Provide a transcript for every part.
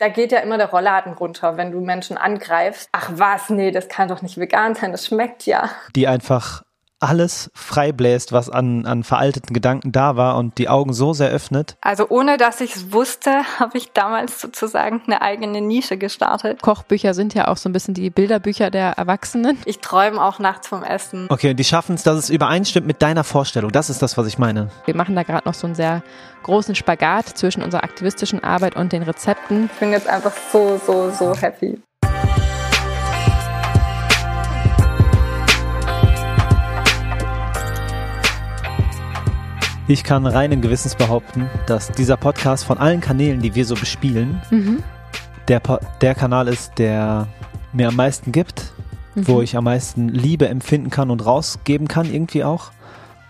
Da geht ja immer der Rollladen runter, wenn du Menschen angreifst. Ach was, nee, das kann doch nicht vegan sein, das schmeckt ja. Die einfach alles freibläst, was an, an veralteten Gedanken da war und die Augen so sehr öffnet. Also ohne dass ich es wusste, habe ich damals sozusagen eine eigene Nische gestartet. Kochbücher sind ja auch so ein bisschen die Bilderbücher der Erwachsenen. Ich träume auch nachts vom Essen. Okay, und die schaffen es, dass es übereinstimmt mit deiner Vorstellung. Das ist das, was ich meine. Wir machen da gerade noch so einen sehr großen Spagat zwischen unserer aktivistischen Arbeit und den Rezepten. Ich bin jetzt einfach so, so, so happy. Ich kann reinen Gewissens behaupten, dass dieser Podcast von allen Kanälen, die wir so bespielen, mhm. der, der Kanal ist, der mir am meisten gibt, mhm. wo ich am meisten Liebe empfinden kann und rausgeben kann, irgendwie auch.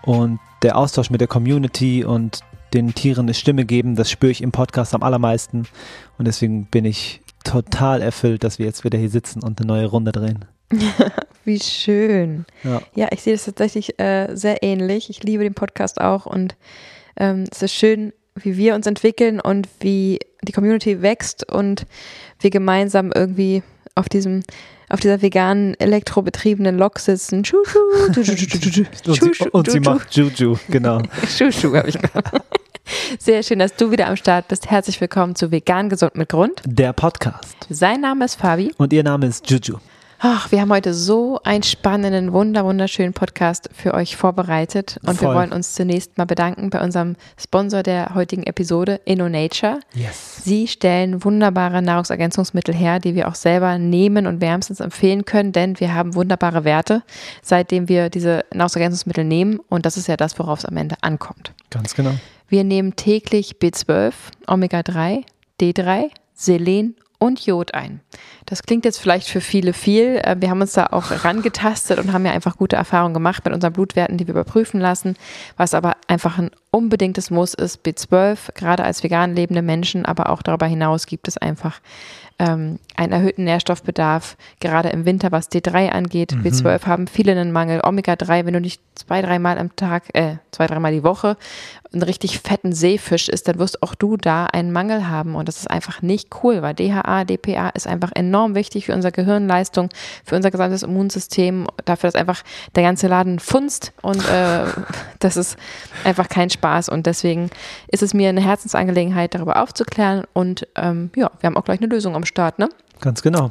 Und der Austausch mit der Community und den Tieren eine Stimme geben, das spüre ich im Podcast am allermeisten. Und deswegen bin ich total erfüllt, dass wir jetzt wieder hier sitzen und eine neue Runde drehen. Wie schön. Ja. ja, ich sehe das tatsächlich äh, sehr ähnlich. Ich liebe den Podcast auch und ähm, es ist schön, wie wir uns entwickeln und wie die Community wächst und wir gemeinsam irgendwie auf diesem auf dieser veganen elektrobetriebenen Lok sitzen. und, sie, und sie macht Juju, genau. Schuschu habe ich gemacht. Sehr schön, dass du wieder am Start bist. Herzlich willkommen zu Vegan Gesund mit Grund. Der Podcast. Sein Name ist Fabi. Und ihr Name ist Juju. Ach, wir haben heute so einen spannenden, wunder, wunderschönen Podcast für euch vorbereitet. Und Voll. wir wollen uns zunächst mal bedanken bei unserem Sponsor der heutigen Episode, InnoNature. Yes. Sie stellen wunderbare Nahrungsergänzungsmittel her, die wir auch selber nehmen und wärmstens empfehlen können, denn wir haben wunderbare Werte, seitdem wir diese Nahrungsergänzungsmittel nehmen. Und das ist ja das, worauf es am Ende ankommt. Ganz genau. Wir nehmen täglich B12, Omega-3, D3, Selen und Jod ein. Das klingt jetzt vielleicht für viele viel. Äh, wir haben uns da auch rangetastet und haben ja einfach gute Erfahrungen gemacht mit unseren Blutwerten, die wir überprüfen lassen. Was aber einfach ein unbedingtes Muss ist, B12, gerade als vegan lebende Menschen, aber auch darüber hinaus gibt es einfach ähm, einen erhöhten Nährstoffbedarf, gerade im Winter, was D3 angeht. Mhm. B12 haben viele einen Mangel. Omega-3, wenn du nicht zwei, dreimal am Tag, äh, zwei, dreimal die Woche einen richtig fetten Seefisch isst, dann wirst auch du da einen Mangel haben. Und das ist einfach nicht cool, weil DHA, DPA ist einfach enorm wichtig für unsere Gehirnleistung, für unser gesamtes Immunsystem, dafür, dass einfach der ganze Laden funzt. Und äh, das ist einfach kein Spaß. Und deswegen ist es mir eine Herzensangelegenheit, darüber aufzuklären. Und ähm, ja, wir haben auch gleich eine Lösung am Start, ne? Ganz genau.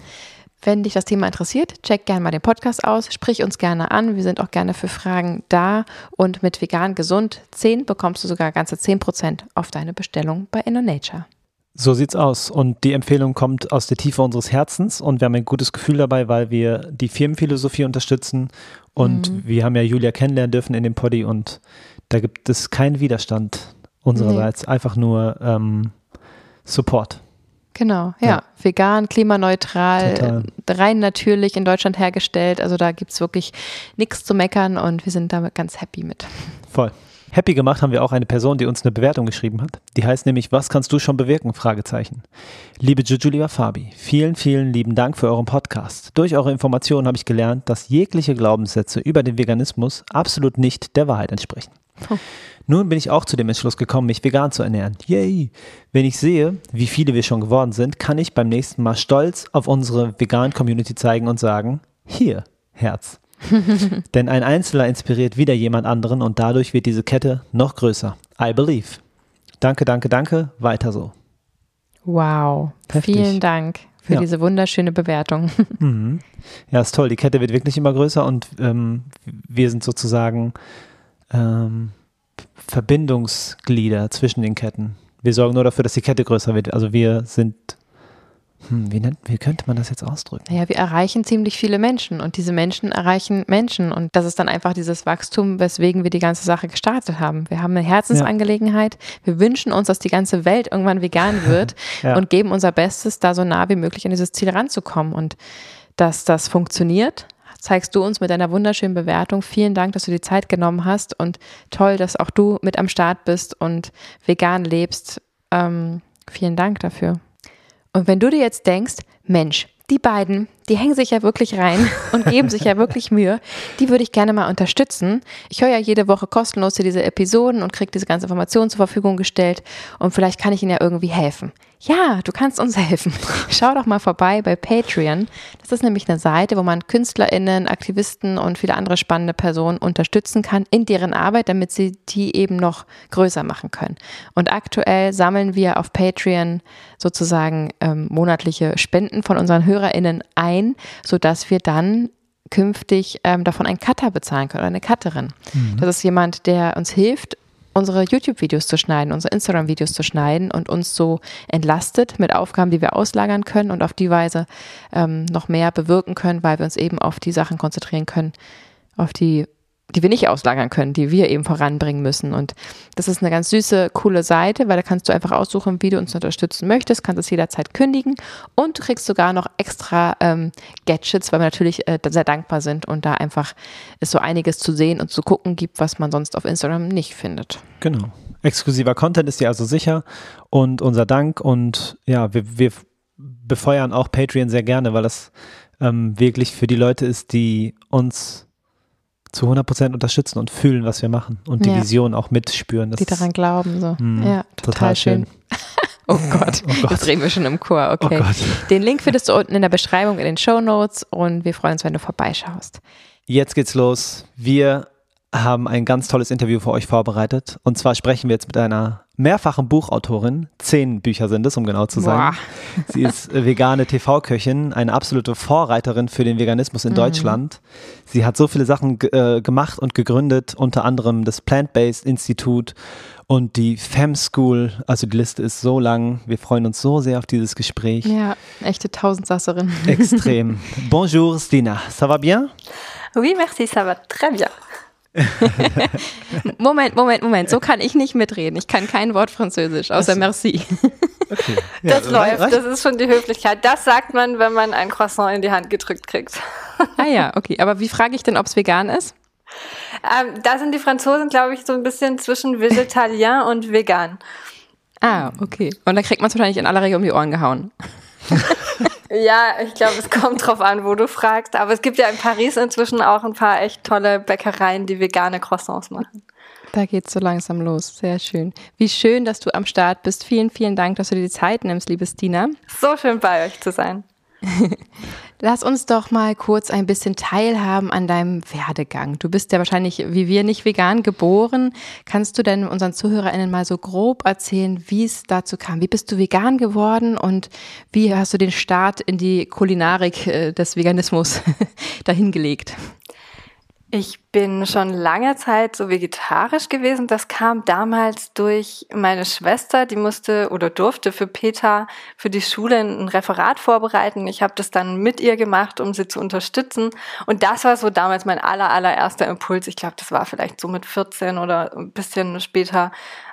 Wenn dich das Thema interessiert, check gerne mal den Podcast aus, sprich uns gerne an. Wir sind auch gerne für Fragen da. Und mit vegan gesund 10 bekommst du sogar ganze 10% auf deine Bestellung bei InnoNature. So sieht's aus. Und die Empfehlung kommt aus der Tiefe unseres Herzens und wir haben ein gutes Gefühl dabei, weil wir die Firmenphilosophie unterstützen und mhm. wir haben ja Julia kennenlernen dürfen in dem Poddy und da gibt es keinen Widerstand unsererseits, nee. einfach nur ähm, Support. Genau, ja. ja. Vegan, klimaneutral, Total. rein natürlich in Deutschland hergestellt. Also da gibt es wirklich nichts zu meckern und wir sind damit ganz happy mit. Voll. Happy gemacht haben wir auch eine Person, die uns eine Bewertung geschrieben hat. Die heißt nämlich, was kannst du schon bewirken? Fragezeichen. Liebe Juju, lieber Fabi, vielen, vielen lieben Dank für euren Podcast. Durch eure Informationen habe ich gelernt, dass jegliche Glaubenssätze über den Veganismus absolut nicht der Wahrheit entsprechen. Oh. Nun bin ich auch zu dem Entschluss gekommen, mich vegan zu ernähren. Yay! Wenn ich sehe, wie viele wir schon geworden sind, kann ich beim nächsten Mal stolz auf unsere vegan Community zeigen und sagen, hier, Herz. Denn ein Einzelner inspiriert wieder jemand anderen und dadurch wird diese Kette noch größer. I believe. Danke, danke, danke. Weiter so. Wow. Heftig. Vielen Dank für ja. diese wunderschöne Bewertung. Mhm. Ja, ist toll. Die Kette wird wirklich immer größer und ähm, wir sind sozusagen ähm, Verbindungsglieder zwischen den Ketten. Wir sorgen nur dafür, dass die Kette größer wird. Also wir sind, hm, wie, nennt, wie könnte man das jetzt ausdrücken? Naja, wir erreichen ziemlich viele Menschen und diese Menschen erreichen Menschen und das ist dann einfach dieses Wachstum, weswegen wir die ganze Sache gestartet haben. Wir haben eine Herzensangelegenheit. Wir wünschen uns, dass die ganze Welt irgendwann vegan wird ja. und geben unser Bestes, da so nah wie möglich an dieses Ziel ranzukommen und dass das funktioniert, zeigst du uns mit deiner wunderschönen Bewertung. Vielen Dank, dass du die Zeit genommen hast und toll, dass auch du mit am Start bist und vegan lebst. Ähm, vielen Dank dafür. Und wenn du dir jetzt denkst, Mensch, die beiden, die hängen sich ja wirklich rein und geben sich ja wirklich Mühe. Die würde ich gerne mal unterstützen. Ich höre ja jede Woche kostenlos diese Episoden und kriege diese ganze Information zur Verfügung gestellt und vielleicht kann ich Ihnen ja irgendwie helfen. Ja, du kannst uns helfen. Schau doch mal vorbei bei Patreon. Das ist nämlich eine Seite, wo man KünstlerInnen, Aktivisten und viele andere spannende Personen unterstützen kann in deren Arbeit, damit sie die eben noch größer machen können. Und aktuell sammeln wir auf Patreon sozusagen ähm, monatliche Spenden von unseren HörerInnen ein, sodass wir dann künftig ähm, davon einen Cutter bezahlen können oder eine Cutterin. Mhm. Das ist jemand, der uns hilft, unsere YouTube-Videos zu schneiden, unsere Instagram-Videos zu schneiden und uns so entlastet mit Aufgaben, die wir auslagern können und auf die Weise ähm, noch mehr bewirken können, weil wir uns eben auf die Sachen konzentrieren können, auf die die wir nicht auslagern können, die wir eben voranbringen müssen. Und das ist eine ganz süße, coole Seite, weil da kannst du einfach aussuchen, wie du uns unterstützen möchtest, kannst es jederzeit kündigen und du kriegst sogar noch extra ähm, Gadgets, weil wir natürlich äh, sehr dankbar sind und da einfach es so einiges zu sehen und zu gucken gibt, was man sonst auf Instagram nicht findet. Genau. Exklusiver Content ist dir also sicher und unser Dank und ja, wir, wir befeuern auch Patreon sehr gerne, weil das ähm, wirklich für die Leute ist, die uns zu 100 Prozent unterstützen und fühlen, was wir machen und die ja. Vision auch mitspüren. Die daran glauben, so. Mh, hm, ja, total, total schön. schön. oh Gott, oh Gott. jetzt reden wir schon im Chor, oh okay. Oh den Link findest du unten in der Beschreibung in den Show Notes und wir freuen uns, wenn du vorbeischaust. Jetzt geht's los. Wir haben ein ganz tolles Interview für euch vorbereitet. Und zwar sprechen wir jetzt mit einer mehrfachen Buchautorin. Zehn Bücher sind es, um genau zu sein. Boah. Sie ist vegane TV-Köchin, eine absolute Vorreiterin für den Veganismus in mhm. Deutschland. Sie hat so viele Sachen äh, gemacht und gegründet, unter anderem das Plant-Based Institut und die Fem School. Also die Liste ist so lang. Wir freuen uns so sehr auf dieses Gespräch. Ja, echte Tausendsasserin. Extrem. Bonjour, Stina. Ça va bien? Oui, merci, ça va très bien. Moment, Moment, Moment. So kann ich nicht mitreden. Ich kann kein Wort Französisch, außer merci. Okay. Ja, das läuft, reicht. das ist schon die Höflichkeit. Das sagt man, wenn man ein Croissant in die Hand gedrückt kriegt. ah ja, okay. Aber wie frage ich denn, ob es vegan ist? Ähm, da sind die Franzosen, glaube ich, so ein bisschen zwischen Vegetalien und vegan. Ah, okay. Und da kriegt man es wahrscheinlich in aller Regel um die Ohren gehauen. Ja, ich glaube, es kommt drauf an, wo du fragst. Aber es gibt ja in Paris inzwischen auch ein paar echt tolle Bäckereien, die vegane Croissants machen. Da geht's so langsam los. Sehr schön. Wie schön, dass du am Start bist. Vielen, vielen Dank, dass du dir die Zeit nimmst, liebe Stina. So schön bei euch zu sein. Lass uns doch mal kurz ein bisschen teilhaben an deinem Werdegang. Du bist ja wahrscheinlich wie wir nicht vegan geboren. Kannst du denn unseren ZuhörerInnen mal so grob erzählen, wie es dazu kam? Wie bist du vegan geworden und wie hast du den Start in die Kulinarik äh, des Veganismus dahingelegt? Ich bin schon lange Zeit so vegetarisch gewesen. Das kam damals durch meine Schwester, die musste oder durfte für Peter für die Schule ein Referat vorbereiten. Ich habe das dann mit ihr gemacht, um sie zu unterstützen. Und das war so damals mein aller, allererster Impuls. Ich glaube, das war vielleicht so mit 14 oder ein bisschen später,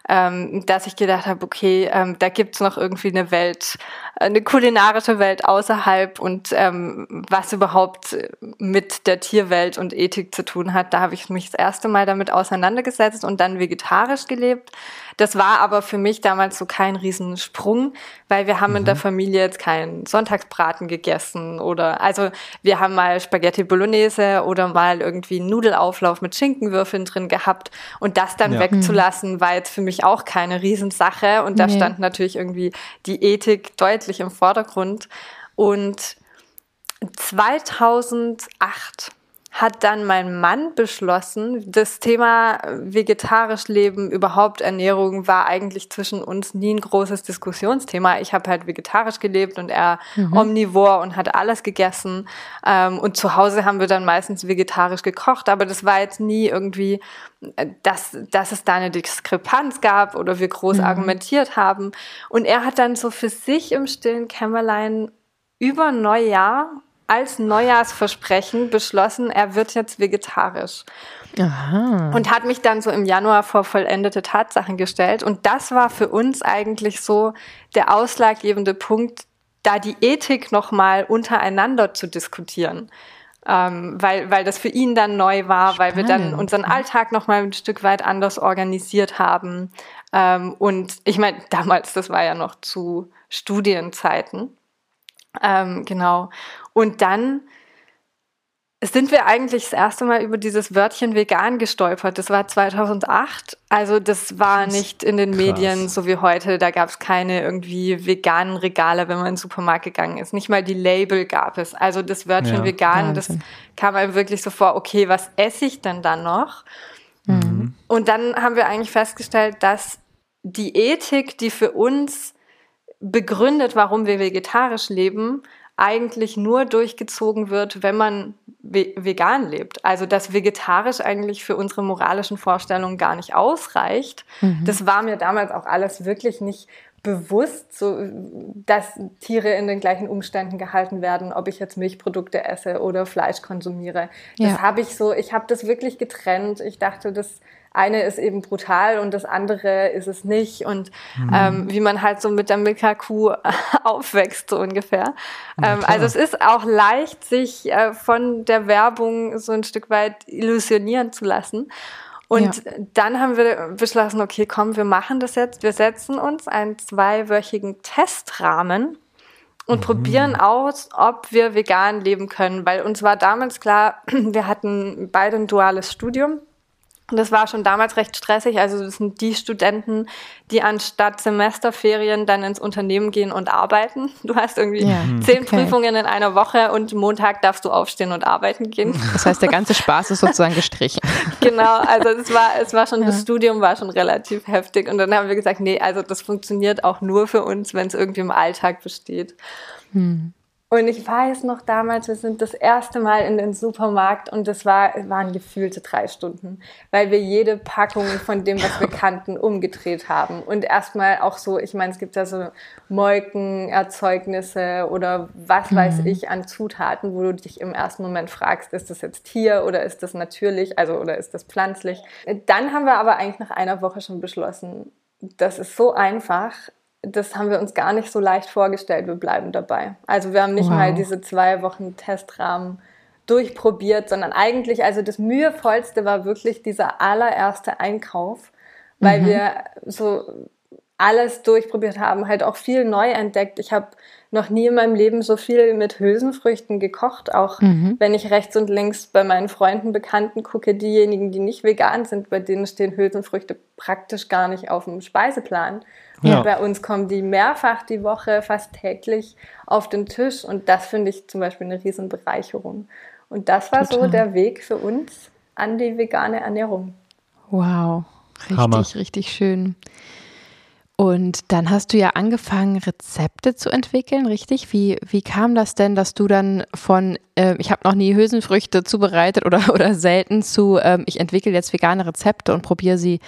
ähm, dass ich gedacht habe, okay, ähm, da gibt's noch irgendwie eine Welt, eine kulinarische Welt außerhalb und ähm, was überhaupt mit der Tierwelt und Ethik zu tun hat. Da habe ich mich das erste Mal damit auseinandergesetzt und dann vegetarisch gelebt. Das war aber für mich damals so kein Riesensprung, weil wir haben mhm. in der mhm. Familie jetzt keinen Sonntagsbraten gegessen oder also wir haben mal Spaghetti Bolognese oder mal irgendwie einen Nudelauflauf mit Schinkenwürfeln drin gehabt und das dann ja. wegzulassen war jetzt für mich auch keine Riesensache und da nee. stand natürlich irgendwie die Ethik deutlich im Vordergrund. Und 2008 hat dann mein Mann beschlossen, das Thema vegetarisch leben, überhaupt Ernährung war eigentlich zwischen uns nie ein großes Diskussionsthema. Ich habe halt vegetarisch gelebt und er mhm. omnivor und hat alles gegessen. Ähm, und zu Hause haben wir dann meistens vegetarisch gekocht, aber das war jetzt nie irgendwie, äh, dass, dass es da eine Diskrepanz gab oder wir groß mhm. argumentiert haben. Und er hat dann so für sich im stillen Kämmerlein über Neujahr als Neujahrsversprechen beschlossen, er wird jetzt vegetarisch. Aha. Und hat mich dann so im Januar vor vollendete Tatsachen gestellt. Und das war für uns eigentlich so der ausschlaggebende Punkt, da die Ethik nochmal untereinander zu diskutieren. Ähm, weil, weil das für ihn dann neu war, Spannend. weil wir dann unseren Alltag nochmal ein Stück weit anders organisiert haben. Ähm, und ich meine, damals, das war ja noch zu Studienzeiten. Ähm, genau. Und dann sind wir eigentlich das erste Mal über dieses Wörtchen vegan gestolpert. Das war 2008. Also das war Krass. nicht in den Krass. Medien so wie heute. Da gab es keine irgendwie veganen Regale, wenn man in den Supermarkt gegangen ist. Nicht mal die Label gab es. Also das Wörtchen ja, vegan, Wahnsinn. das kam einem wirklich so vor, okay, was esse ich denn dann noch? Mhm. Und dann haben wir eigentlich festgestellt, dass die Ethik, die für uns begründet, warum wir vegetarisch leben, eigentlich nur durchgezogen wird, wenn man vegan lebt. Also dass vegetarisch eigentlich für unsere moralischen Vorstellungen gar nicht ausreicht. Mhm. Das war mir damals auch alles wirklich nicht bewusst, so, dass Tiere in den gleichen Umständen gehalten werden, ob ich jetzt Milchprodukte esse oder Fleisch konsumiere. Das ja. habe ich so, ich habe das wirklich getrennt. Ich dachte, das eine ist eben brutal und das andere ist es nicht und mhm. ähm, wie man halt so mit der Milka-Kuh aufwächst so ungefähr. Ähm, also es ist auch leicht, sich äh, von der Werbung so ein Stück weit illusionieren zu lassen. Und ja. dann haben wir beschlossen, okay, komm, wir machen das jetzt. Wir setzen uns einen zweiwöchigen Testrahmen und mhm. probieren aus, ob wir vegan leben können, weil uns war damals klar, wir hatten beide ein duales Studium und das war schon damals recht stressig. Also das sind die Studenten, die anstatt Semesterferien dann ins Unternehmen gehen und arbeiten. Du hast irgendwie ja, zehn okay. Prüfungen in einer Woche und Montag darfst du aufstehen und arbeiten gehen. Das heißt, der ganze Spaß ist sozusagen gestrichen. genau, also es war, es war schon, ja. das Studium war schon relativ heftig. Und dann haben wir gesagt, nee, also das funktioniert auch nur für uns, wenn es irgendwie im Alltag besteht. Hm. Und ich weiß noch damals, wir sind das erste Mal in den Supermarkt und das war, waren gefühlte drei Stunden, weil wir jede Packung von dem, was wir kannten, umgedreht haben. Und erstmal auch so, ich meine, es gibt ja so Molkenerzeugnisse oder was weiß mhm. ich an Zutaten, wo du dich im ersten Moment fragst, ist das jetzt Tier oder ist das natürlich, also oder ist das pflanzlich? Dann haben wir aber eigentlich nach einer Woche schon beschlossen, das ist so einfach, das haben wir uns gar nicht so leicht vorgestellt. Wir bleiben dabei. Also wir haben nicht wow. mal diese zwei Wochen Testrahmen durchprobiert, sondern eigentlich, also das mühevollste war wirklich dieser allererste Einkauf, weil mhm. wir so alles durchprobiert haben, halt auch viel neu entdeckt. Ich habe noch nie in meinem Leben so viel mit Hülsenfrüchten gekocht, auch mhm. wenn ich rechts und links bei meinen Freunden, Bekannten gucke, diejenigen, die nicht vegan sind, bei denen stehen Hülsenfrüchte praktisch gar nicht auf dem Speiseplan. Ja. Und bei uns kommen die mehrfach die Woche, fast täglich auf den Tisch. Und das finde ich zum Beispiel eine Riesenbereicherung. Und das war Total. so der Weg für uns an die vegane Ernährung. Wow, richtig, Hammer. richtig schön. Und dann hast du ja angefangen, Rezepte zu entwickeln, richtig? Wie, wie kam das denn, dass du dann von, äh, ich habe noch nie Hülsenfrüchte zubereitet oder, oder selten zu, ähm, ich entwickle jetzt vegane Rezepte und probiere sie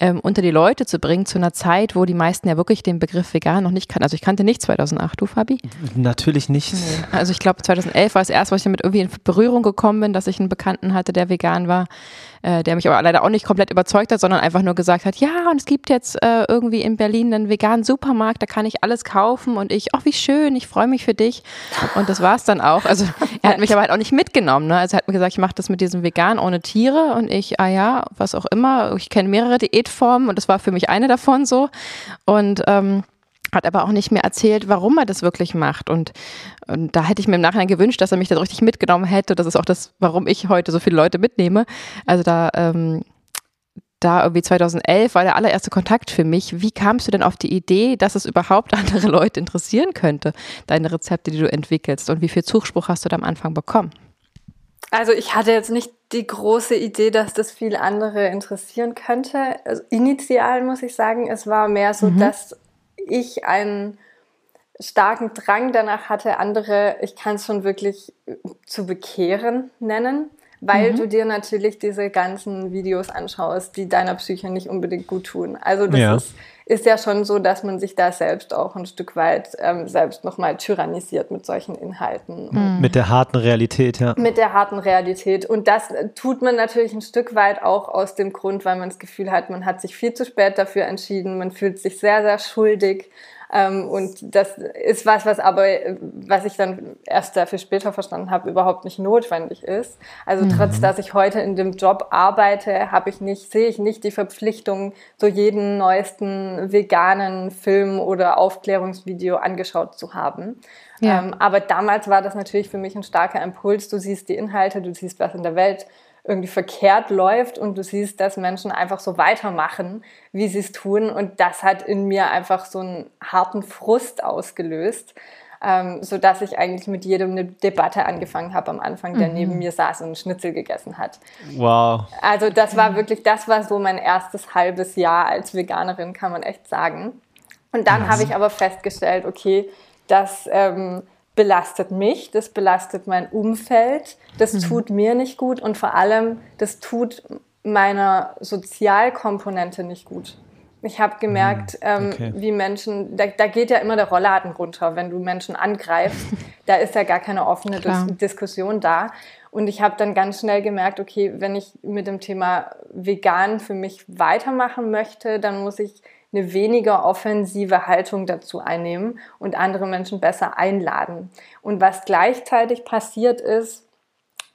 ähm, unter die Leute zu bringen, zu einer Zeit, wo die meisten ja wirklich den Begriff vegan noch nicht kannten. Also ich kannte nicht 2008, du Fabi? Natürlich nicht. Also ich glaube 2011 war es erst, wo ich damit irgendwie in Berührung gekommen bin, dass ich einen Bekannten hatte, der vegan war äh, der mich aber leider auch nicht komplett überzeugt hat, sondern einfach nur gesagt hat, ja, und es gibt jetzt äh, irgendwie in Berlin einen veganen Supermarkt, da kann ich alles kaufen und ich, ach, wie schön, ich freue mich für dich. Und das war es dann auch. Also er hat mich aber halt auch nicht mitgenommen. Ne? Also er hat mir gesagt, ich mache das mit diesem Vegan ohne Tiere und ich, ah ja, was auch immer. Ich kenne mehrere Diätformen und das war für mich eine davon so. Und ähm, hat aber auch nicht mehr erzählt, warum er das wirklich macht. Und, und, da hätte ich mir im Nachhinein gewünscht, dass er mich da richtig mitgenommen hätte. Das ist auch das, warum ich heute so viele Leute mitnehme. Also da, ähm, da irgendwie 2011 war der allererste Kontakt für mich. Wie kamst du denn auf die Idee, dass es überhaupt andere Leute interessieren könnte, deine Rezepte, die du entwickelst? Und wie viel Zuspruch hast du da am Anfang bekommen? Also ich hatte jetzt nicht die große Idee, dass das viele andere interessieren könnte. Also initial muss ich sagen, es war mehr so, mhm. dass ich einen starken Drang danach hatte, andere, ich kann es schon wirklich zu bekehren nennen, weil mhm. du dir natürlich diese ganzen Videos anschaust, die deiner Psyche nicht unbedingt gut tun. Also das ja. ist ist ja schon so, dass man sich da selbst auch ein Stück weit ähm, selbst nochmal tyrannisiert mit solchen Inhalten. Mhm. Mit der harten Realität, ja. Mit der harten Realität. Und das tut man natürlich ein Stück weit auch aus dem Grund, weil man das Gefühl hat, man hat sich viel zu spät dafür entschieden, man fühlt sich sehr, sehr schuldig. Ähm, und das ist was, was aber, was ich dann erst viel später verstanden habe, überhaupt nicht notwendig ist. Also mhm. trotz, dass ich heute in dem Job arbeite, habe ich nicht, sehe ich nicht die Verpflichtung, so jeden neuesten veganen Film oder Aufklärungsvideo angeschaut zu haben. Ja. Ähm, aber damals war das natürlich für mich ein starker Impuls. Du siehst die Inhalte, du siehst, was in der Welt irgendwie verkehrt läuft und du siehst, dass Menschen einfach so weitermachen, wie sie es tun. Und das hat in mir einfach so einen harten Frust ausgelöst, ähm, so dass ich eigentlich mit jedem eine Debatte angefangen habe am Anfang, der mhm. neben mir saß und Schnitzel gegessen hat. Wow. Also das war wirklich, das war so mein erstes halbes Jahr als Veganerin, kann man echt sagen. Und dann habe ich aber festgestellt, okay, dass ähm, belastet mich, das belastet mein Umfeld, das mhm. tut mir nicht gut und vor allem, das tut meiner Sozialkomponente nicht gut. Ich habe gemerkt, mhm. ähm, okay. wie Menschen, da, da, geht ja immer der Rollladen runter, wenn du Menschen angreifst. da ist ja gar keine offene Dis Diskussion da. Und ich habe dann ganz schnell gemerkt, okay, wenn ich mit dem Thema vegan für mich weitermachen möchte, dann muss ich eine weniger offensive Haltung dazu einnehmen und andere Menschen besser einladen. Und was gleichzeitig passiert ist,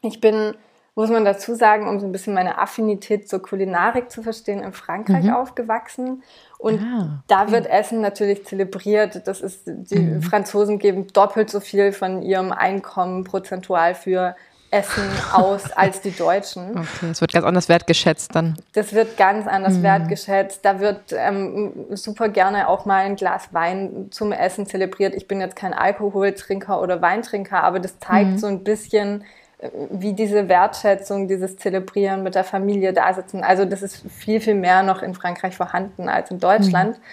ich bin, muss man dazu sagen, um so ein bisschen meine Affinität zur Kulinarik zu verstehen, in Frankreich mhm. aufgewachsen. Und ah, da wird Essen natürlich zelebriert. Das ist, die mhm. Franzosen geben doppelt so viel von ihrem Einkommen prozentual für Essen aus als die Deutschen. Okay, es wird ganz anders wertgeschätzt dann. Das wird ganz anders mhm. wertgeschätzt. Da wird ähm, super gerne auch mal ein Glas Wein zum Essen zelebriert. Ich bin jetzt kein Alkoholtrinker oder Weintrinker, aber das zeigt mhm. so ein bisschen, äh, wie diese Wertschätzung, dieses Zelebrieren mit der Familie da sitzen. Also das ist viel, viel mehr noch in Frankreich vorhanden als in Deutschland. Mhm.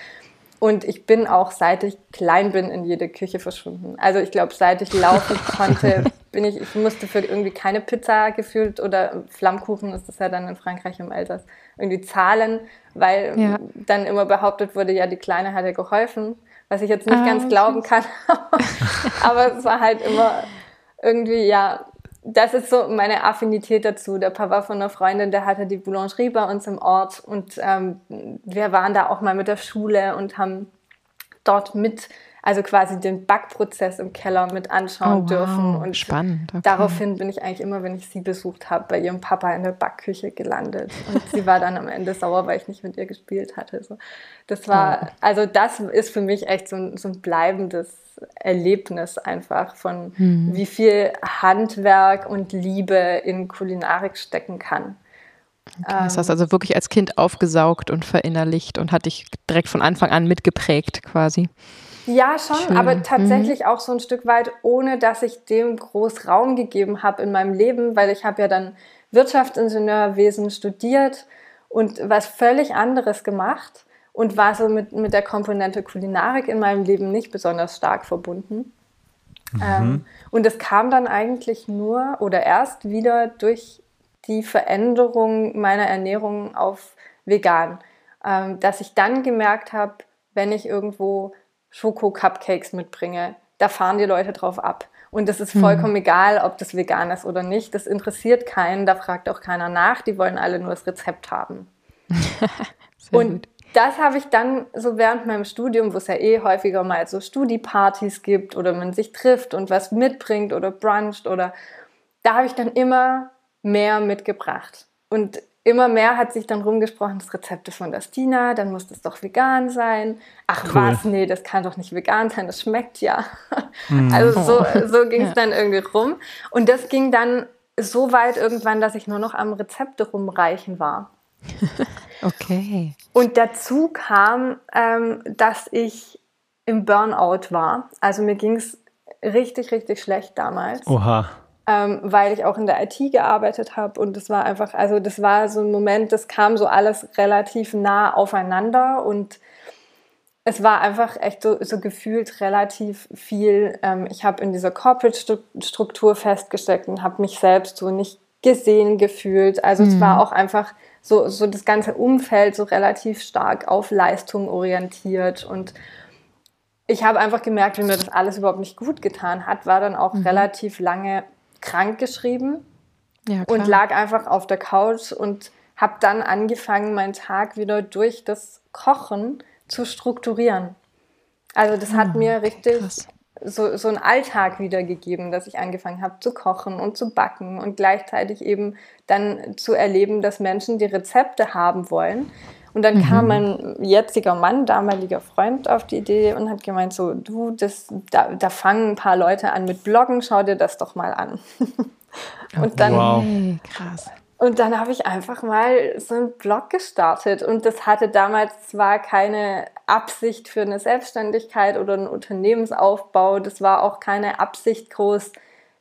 Und ich bin auch, seit ich klein bin, in jede Küche verschwunden. Also ich glaube, seit ich laufen konnte, bin ich, ich musste für irgendwie keine Pizza gefühlt oder Flammkuchen ist das ja dann in Frankreich im Elsass, irgendwie zahlen, weil ja. dann immer behauptet wurde, ja, die Kleine hat ja geholfen, was ich jetzt nicht ah, ganz glauben kann. Aber es war halt immer irgendwie, ja, das ist so meine Affinität dazu. Der Papa von einer Freundin, der hatte die Boulangerie bei uns im Ort und ähm, wir waren da auch mal mit der Schule und haben dort mit also quasi den Backprozess im Keller mit anschauen oh, wow. dürfen. Und Spannend. Okay. daraufhin bin ich eigentlich immer, wenn ich sie besucht habe, bei ihrem Papa in der Backküche gelandet. Und sie war dann am Ende sauer, weil ich nicht mit ihr gespielt hatte. So. Das war, also das ist für mich echt so ein, so ein bleibendes Erlebnis einfach von mhm. wie viel Handwerk und Liebe in Kulinarik stecken kann. Okay, das hast du also wirklich als Kind aufgesaugt und verinnerlicht und hat dich direkt von Anfang an mitgeprägt quasi. Ja, schon, Schön. aber tatsächlich mhm. auch so ein Stück weit, ohne dass ich dem groß Raum gegeben habe in meinem Leben, weil ich habe ja dann Wirtschaftsingenieurwesen studiert und was völlig anderes gemacht und war so mit, mit der Komponente Kulinarik in meinem Leben nicht besonders stark verbunden. Mhm. Ähm, und es kam dann eigentlich nur oder erst wieder durch die Veränderung meiner Ernährung auf vegan, ähm, dass ich dann gemerkt habe, wenn ich irgendwo Schoko-Cupcakes mitbringe, da fahren die Leute drauf ab. Und es ist mhm. vollkommen mhm. egal, ob das vegan ist oder nicht. Das interessiert keinen, da fragt auch keiner nach. Die wollen alle nur das Rezept haben. und gut. das habe ich dann so während meinem Studium, wo es ja eh häufiger mal so Studiepartys gibt oder man sich trifft und was mitbringt oder bruncht oder da habe ich dann immer mehr mitgebracht. Und immer mehr hat sich dann rumgesprochen, das Rezept ist von der Stina, dann muss das doch vegan sein. Ach cool. was, nee, das kann doch nicht vegan sein, das schmeckt ja. Mm. Also so, so ging es ja. dann irgendwie rum. Und das ging dann so weit irgendwann, dass ich nur noch am Rezepte rumreichen war. okay. Und dazu kam, ähm, dass ich im Burnout war. Also mir ging es richtig, richtig schlecht damals. Oha ähm, weil ich auch in der IT gearbeitet habe und das war einfach, also das war so ein Moment, das kam so alles relativ nah aufeinander und es war einfach echt so, so gefühlt relativ viel. Ähm, ich habe in dieser Corporate-Struktur festgesteckt und habe mich selbst so nicht gesehen gefühlt. Also mhm. es war mhm. auch einfach so, so das ganze Umfeld so relativ stark auf Leistung orientiert und ich habe einfach gemerkt, wie mir das alles überhaupt nicht gut getan hat, war dann auch mhm. relativ lange krank geschrieben ja, und lag einfach auf der Couch und habe dann angefangen, meinen Tag wieder durch das Kochen zu strukturieren. Also das hat ah, mir richtig, so, so einen Alltag wiedergegeben, dass ich angefangen habe zu kochen und zu backen und gleichzeitig eben dann zu erleben, dass Menschen die Rezepte haben wollen. Und dann mhm. kam mein jetziger Mann, damaliger Freund, auf die Idee und hat gemeint, so, du, das, da, da fangen ein paar Leute an mit Bloggen, schau dir das doch mal an. und dann, wow. krass. Und dann habe ich einfach mal so einen Blog gestartet und das hatte damals zwar keine Absicht für eine Selbstständigkeit oder einen Unternehmensaufbau, das war auch keine Absicht groß,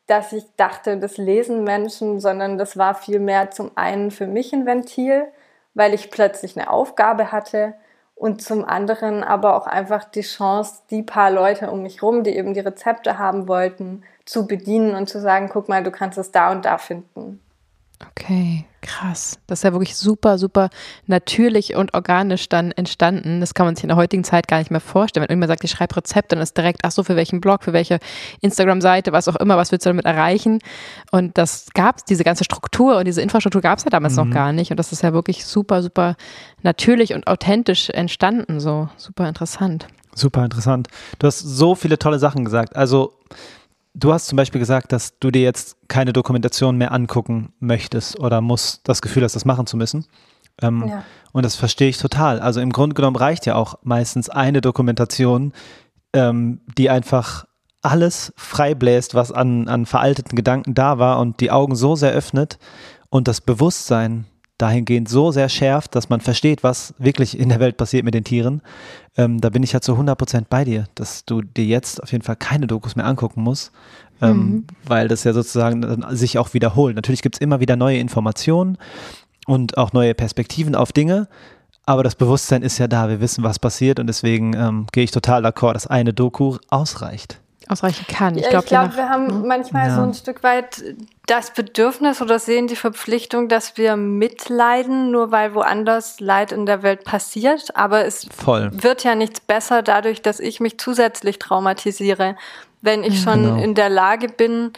dass ich dachte, das lesen Menschen, sondern das war vielmehr zum einen für mich ein Ventil, weil ich plötzlich eine Aufgabe hatte und zum anderen aber auch einfach die Chance, die paar Leute um mich rum, die eben die Rezepte haben wollten, zu bedienen und zu sagen, guck mal, du kannst es da und da finden. Okay, krass. Das ist ja wirklich super, super natürlich und organisch dann entstanden. Das kann man sich in der heutigen Zeit gar nicht mehr vorstellen. Wenn irgendjemand sagt, ich schreibe Rezepte, dann ist direkt, ach so, für welchen Blog, für welche Instagram-Seite, was auch immer, was willst du damit erreichen? Und das gab es, diese ganze Struktur und diese Infrastruktur gab es ja damals mhm. noch gar nicht. Und das ist ja wirklich super, super natürlich und authentisch entstanden. So super interessant. Super interessant. Du hast so viele tolle Sachen gesagt. Also Du hast zum Beispiel gesagt, dass du dir jetzt keine Dokumentation mehr angucken möchtest oder musst, das Gefühl hast, das machen zu müssen. Ähm, ja. Und das verstehe ich total. Also im Grunde genommen reicht ja auch meistens eine Dokumentation, ähm, die einfach alles freibläst, was an, an veralteten Gedanken da war und die Augen so sehr öffnet und das Bewusstsein dahingehend so sehr schärft, dass man versteht, was wirklich in der Welt passiert mit den Tieren. Ähm, da bin ich ja zu 100 Prozent bei dir, dass du dir jetzt auf jeden Fall keine Dokus mehr angucken musst, ähm, mhm. weil das ja sozusagen sich auch wiederholt. Natürlich gibt es immer wieder neue Informationen und auch neue Perspektiven auf Dinge, aber das Bewusstsein ist ja da, wir wissen, was passiert und deswegen ähm, gehe ich total d'accord, dass eine Doku ausreicht ausreichen kann. Ich glaube, glaub, wir haben hm? manchmal ja. so ein Stück weit das Bedürfnis oder sehen die Verpflichtung, dass wir mitleiden, nur weil woanders Leid in der Welt passiert. Aber es Voll. wird ja nichts besser dadurch, dass ich mich zusätzlich traumatisiere, wenn ich schon genau. in der Lage bin,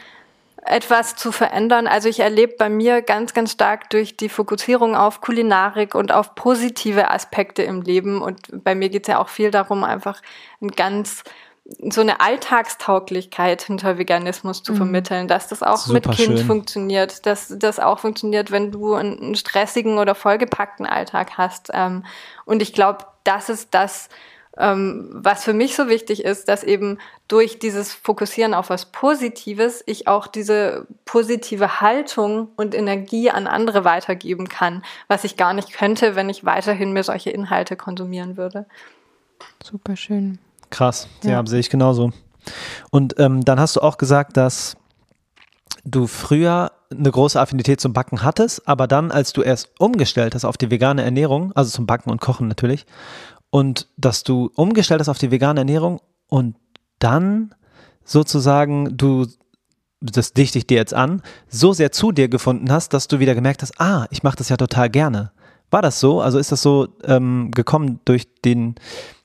etwas zu verändern. Also ich erlebe bei mir ganz, ganz stark durch die Fokussierung auf Kulinarik und auf positive Aspekte im Leben. Und bei mir geht es ja auch viel darum, einfach ein ganz so eine Alltagstauglichkeit hinter Veganismus zu mhm. vermitteln, dass das auch Super mit Kind schön. funktioniert, dass das auch funktioniert, wenn du einen stressigen oder vollgepackten Alltag hast. Ähm, und ich glaube, das ist das, ähm, was für mich so wichtig ist, dass eben durch dieses Fokussieren auf was Positives ich auch diese positive Haltung und Energie an andere weitergeben kann, was ich gar nicht könnte, wenn ich weiterhin mir solche Inhalte konsumieren würde. Super schön. Krass, ja, ja sehe ich genauso. Und ähm, dann hast du auch gesagt, dass du früher eine große Affinität zum Backen hattest, aber dann, als du erst umgestellt hast auf die vegane Ernährung, also zum Backen und Kochen natürlich, und dass du umgestellt hast auf die vegane Ernährung und dann sozusagen du, das dichte ich dir jetzt an, so sehr zu dir gefunden hast, dass du wieder gemerkt hast, ah, ich mache das ja total gerne. War das so? Also ist das so ähm, gekommen durch den,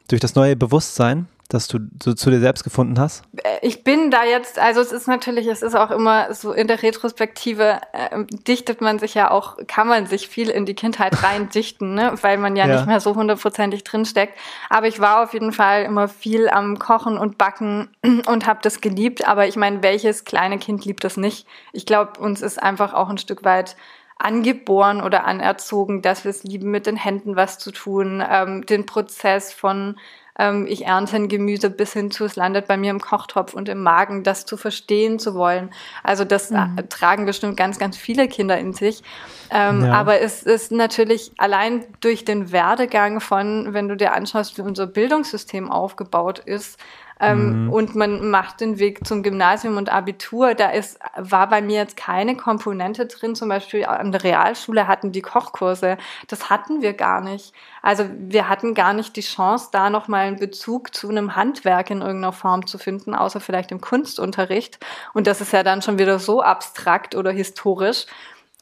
durch das neue Bewusstsein? Dass du so zu dir selbst gefunden hast? Äh, ich bin da jetzt, also es ist natürlich, es ist auch immer so in der Retrospektive, äh, dichtet man sich ja auch, kann man sich viel in die Kindheit rein dichten, ne? weil man ja, ja. nicht mehr so hundertprozentig drinsteckt. Aber ich war auf jeden Fall immer viel am Kochen und Backen und habe das geliebt. Aber ich meine, welches kleine Kind liebt das nicht? Ich glaube, uns ist einfach auch ein Stück weit angeboren oder anerzogen, dass wir es lieben, mit den Händen was zu tun, ähm, den Prozess von ähm, ich ernte ein Gemüse bis hin zu, es landet bei mir im Kochtopf und im Magen, das zu verstehen zu wollen. Also das äh, mhm. tragen bestimmt ganz, ganz viele Kinder in sich. Ähm, ja. Aber es ist natürlich allein durch den Werdegang von, wenn du dir anschaust, wie unser Bildungssystem aufgebaut ist, ähm, mhm. Und man macht den Weg zum Gymnasium und Abitur. Da ist, war bei mir jetzt keine Komponente drin. Zum Beispiel an der Realschule hatten die Kochkurse. Das hatten wir gar nicht. Also wir hatten gar nicht die Chance, da nochmal einen Bezug zu einem Handwerk in irgendeiner Form zu finden, außer vielleicht im Kunstunterricht. Und das ist ja dann schon wieder so abstrakt oder historisch.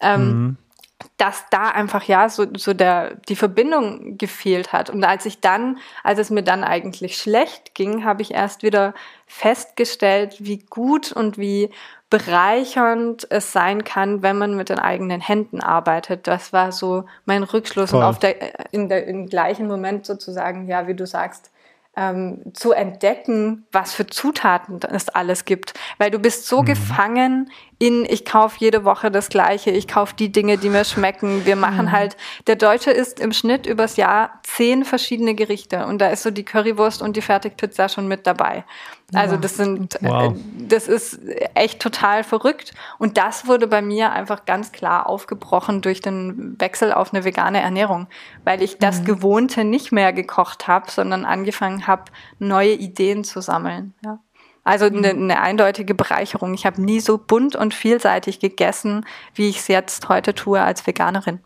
Ähm, mhm dass da einfach ja so, so der, die Verbindung gefehlt hat. Und als ich dann, als es mir dann eigentlich schlecht ging, habe ich erst wieder festgestellt, wie gut und wie bereichernd es sein kann, wenn man mit den eigenen Händen arbeitet. Das war so mein Rückschluss Voll. und auf der, in der, im gleichen Moment sozusagen, ja, wie du sagst, ähm, zu entdecken, was für Zutaten es alles gibt. Weil du bist so mhm. gefangen in, ich kaufe jede Woche das Gleiche, ich kaufe die Dinge, die mir schmecken. Wir machen mhm. halt, der Deutsche isst im Schnitt übers Jahr zehn verschiedene Gerichte und da ist so die Currywurst und die Fertigpizza schon mit dabei. Also das sind, äh, wow. das ist echt total verrückt. Und das wurde bei mir einfach ganz klar aufgebrochen durch den Wechsel auf eine vegane Ernährung, weil ich das mhm. Gewohnte nicht mehr gekocht habe, sondern angefangen habe, neue Ideen zu sammeln. Ja. Also eine, mhm. eine eindeutige Bereicherung. Ich habe nie so bunt und vielseitig gegessen, wie ich es jetzt heute tue als Veganerin.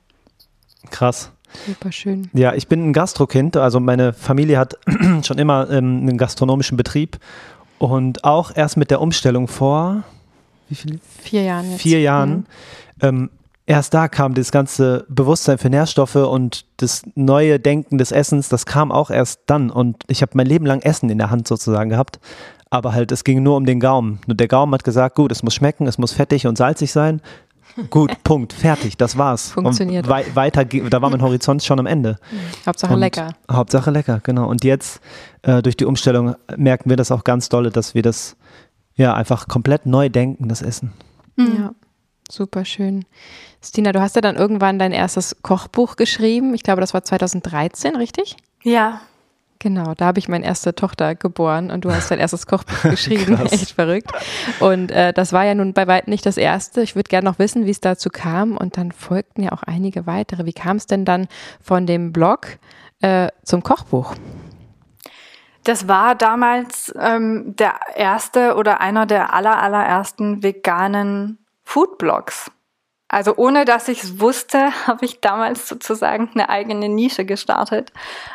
Krass. Super schön. Ja, ich bin ein Gastrokind. Also meine Familie hat schon immer ähm, einen gastronomischen Betrieb und auch erst mit der Umstellung vor wie viel? Vier Jahren. Jetzt. Vier Jahren. Mhm. Ähm, erst da kam das ganze Bewusstsein für Nährstoffe und das neue Denken des Essens, das kam auch erst dann. Und ich habe mein Leben lang Essen in der Hand sozusagen gehabt. Aber halt, es ging nur um den Gaumen. Nur der Gaumen hat gesagt, gut, es muss schmecken, es muss fettig und salzig sein. Gut, Punkt, fertig, das war's. Funktioniert. Wei weiter, da war mein Horizont schon am Ende. Hauptsache und lecker. Hauptsache lecker, genau. Und jetzt äh, durch die Umstellung merken wir das auch ganz dolle, dass wir das ja einfach komplett neu denken, das Essen. Mhm. Ja, super schön. Stina, du hast ja dann irgendwann dein erstes Kochbuch geschrieben. Ich glaube, das war 2013, richtig? Ja. Genau, da habe ich meine erste Tochter geboren und du hast dein erstes Kochbuch geschrieben. Echt verrückt. Und äh, das war ja nun bei weitem nicht das erste. Ich würde gerne noch wissen, wie es dazu kam. Und dann folgten ja auch einige weitere. Wie kam es denn dann von dem Blog äh, zum Kochbuch? Das war damals ähm, der erste oder einer der aller, allerersten veganen Foodblogs. Also ohne dass ich es wusste, habe ich damals sozusagen eine eigene Nische gestartet.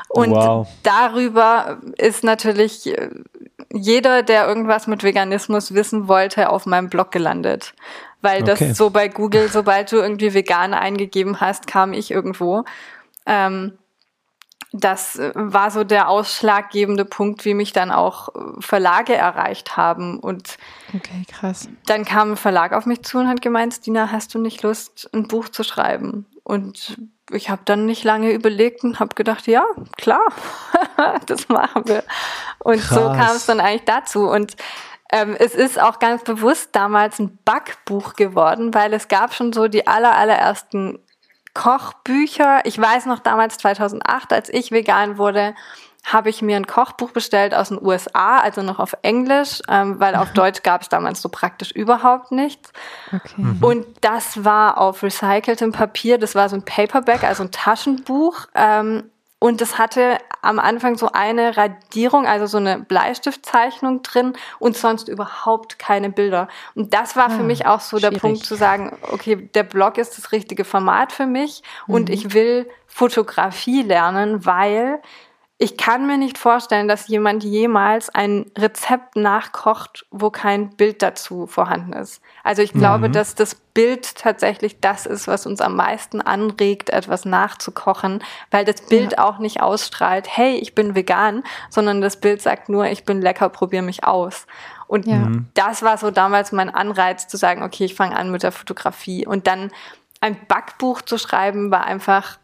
Und wow. darüber ist natürlich äh, jeder, der irgendwas mit Veganismus wissen wollte, auf meinem Blog gelandet. Weil okay. das so bei Google, sobald du irgendwie vegan eingegeben hast, kam ich irgendwo. Ähm, das äh, war so der ausschlaggebende Punkt, wie mich dann auch äh, Verlage erreicht haben. Und okay, krass. dann kam ein Verlag auf mich zu und hat gemeint, Stina, hast du nicht Lust, ein Buch zu schreiben? Und ich habe dann nicht lange überlegt und habe gedacht, ja, klar, das machen wir. Und krass. so kam es dann eigentlich dazu. Und ähm, es ist auch ganz bewusst damals ein Backbuch geworden, weil es gab schon so die aller, allerersten Kochbücher. Ich weiß noch damals 2008, als ich vegan wurde, habe ich mir ein Kochbuch bestellt aus den USA, also noch auf Englisch, ähm, weil auf Deutsch gab es damals so praktisch überhaupt nichts. Okay. Mhm. Und das war auf recyceltem Papier, das war so ein Paperback, also ein Taschenbuch. Ähm, und das hatte am Anfang so eine Radierung, also so eine Bleistiftzeichnung drin und sonst überhaupt keine Bilder. Und das war ah, für mich auch so schwierig. der Punkt zu sagen, okay, der Blog ist das richtige Format für mich mhm. und ich will Fotografie lernen, weil ich kann mir nicht vorstellen, dass jemand jemals ein Rezept nachkocht, wo kein Bild dazu vorhanden ist. Also ich glaube, mhm. dass das Bild tatsächlich das ist, was uns am meisten anregt, etwas nachzukochen, weil das Bild ja. auch nicht ausstrahlt, hey, ich bin vegan, sondern das Bild sagt nur, ich bin lecker, probier mich aus. Und ja. Mhm. das war so damals mein Anreiz zu sagen, okay, ich fange an mit der Fotografie. Und dann ein Backbuch zu schreiben, war einfach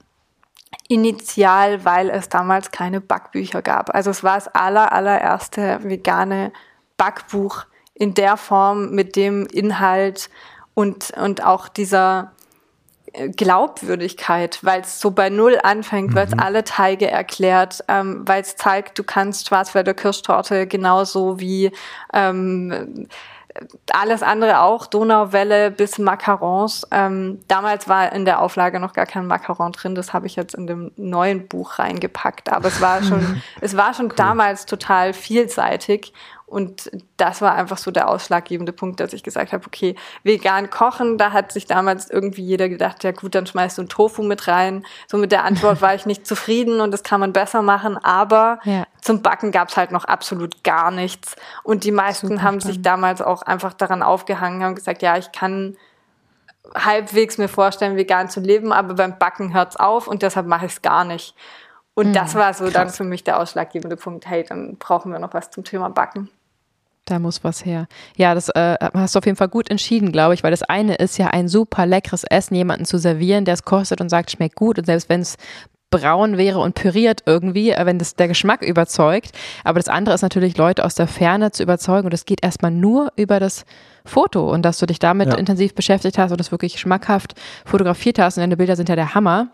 initial, weil es damals keine Backbücher gab. Also es war das aller, allererste vegane Backbuch in der Form mit dem Inhalt und, und auch dieser äh, Glaubwürdigkeit, weil es so bei Null anfängt, mhm. weil es alle Teige erklärt, ähm, weil es zeigt, du kannst Schwarzwälder Kirschtorte genauso wie ähm, alles andere auch, Donauwelle bis Macarons. Ähm, damals war in der Auflage noch gar kein Macaron drin, das habe ich jetzt in dem neuen Buch reingepackt. Aber es war schon, es war schon cool. damals total vielseitig und das war einfach so der ausschlaggebende Punkt, dass ich gesagt habe, okay, vegan kochen, da hat sich damals irgendwie jeder gedacht, ja gut, dann schmeißt du ein Tofu mit rein. So mit der Antwort war ich nicht zufrieden und das kann man besser machen, aber ja. zum Backen gab's halt noch absolut gar nichts. Und die meisten Super haben spannend. sich damals auch einfach daran aufgehangen, haben gesagt, ja, ich kann halbwegs mir vorstellen, vegan zu leben, aber beim Backen hört's auf und deshalb mache ich es gar nicht. Und mhm, das war so krass. dann für mich der ausschlaggebende Punkt, hey, dann brauchen wir noch was zum Thema Backen. Da muss was her. Ja, das äh, hast du auf jeden Fall gut entschieden, glaube ich, weil das eine ist ja ein super leckeres Essen, jemanden zu servieren, der es kostet und sagt, schmeckt gut. Und selbst wenn es braun wäre und püriert irgendwie, äh, wenn das der Geschmack überzeugt. Aber das andere ist natürlich, Leute aus der Ferne zu überzeugen und das geht erstmal nur über das Foto und dass du dich damit ja. intensiv beschäftigt hast und das wirklich schmackhaft fotografiert hast und deine Bilder sind ja der Hammer.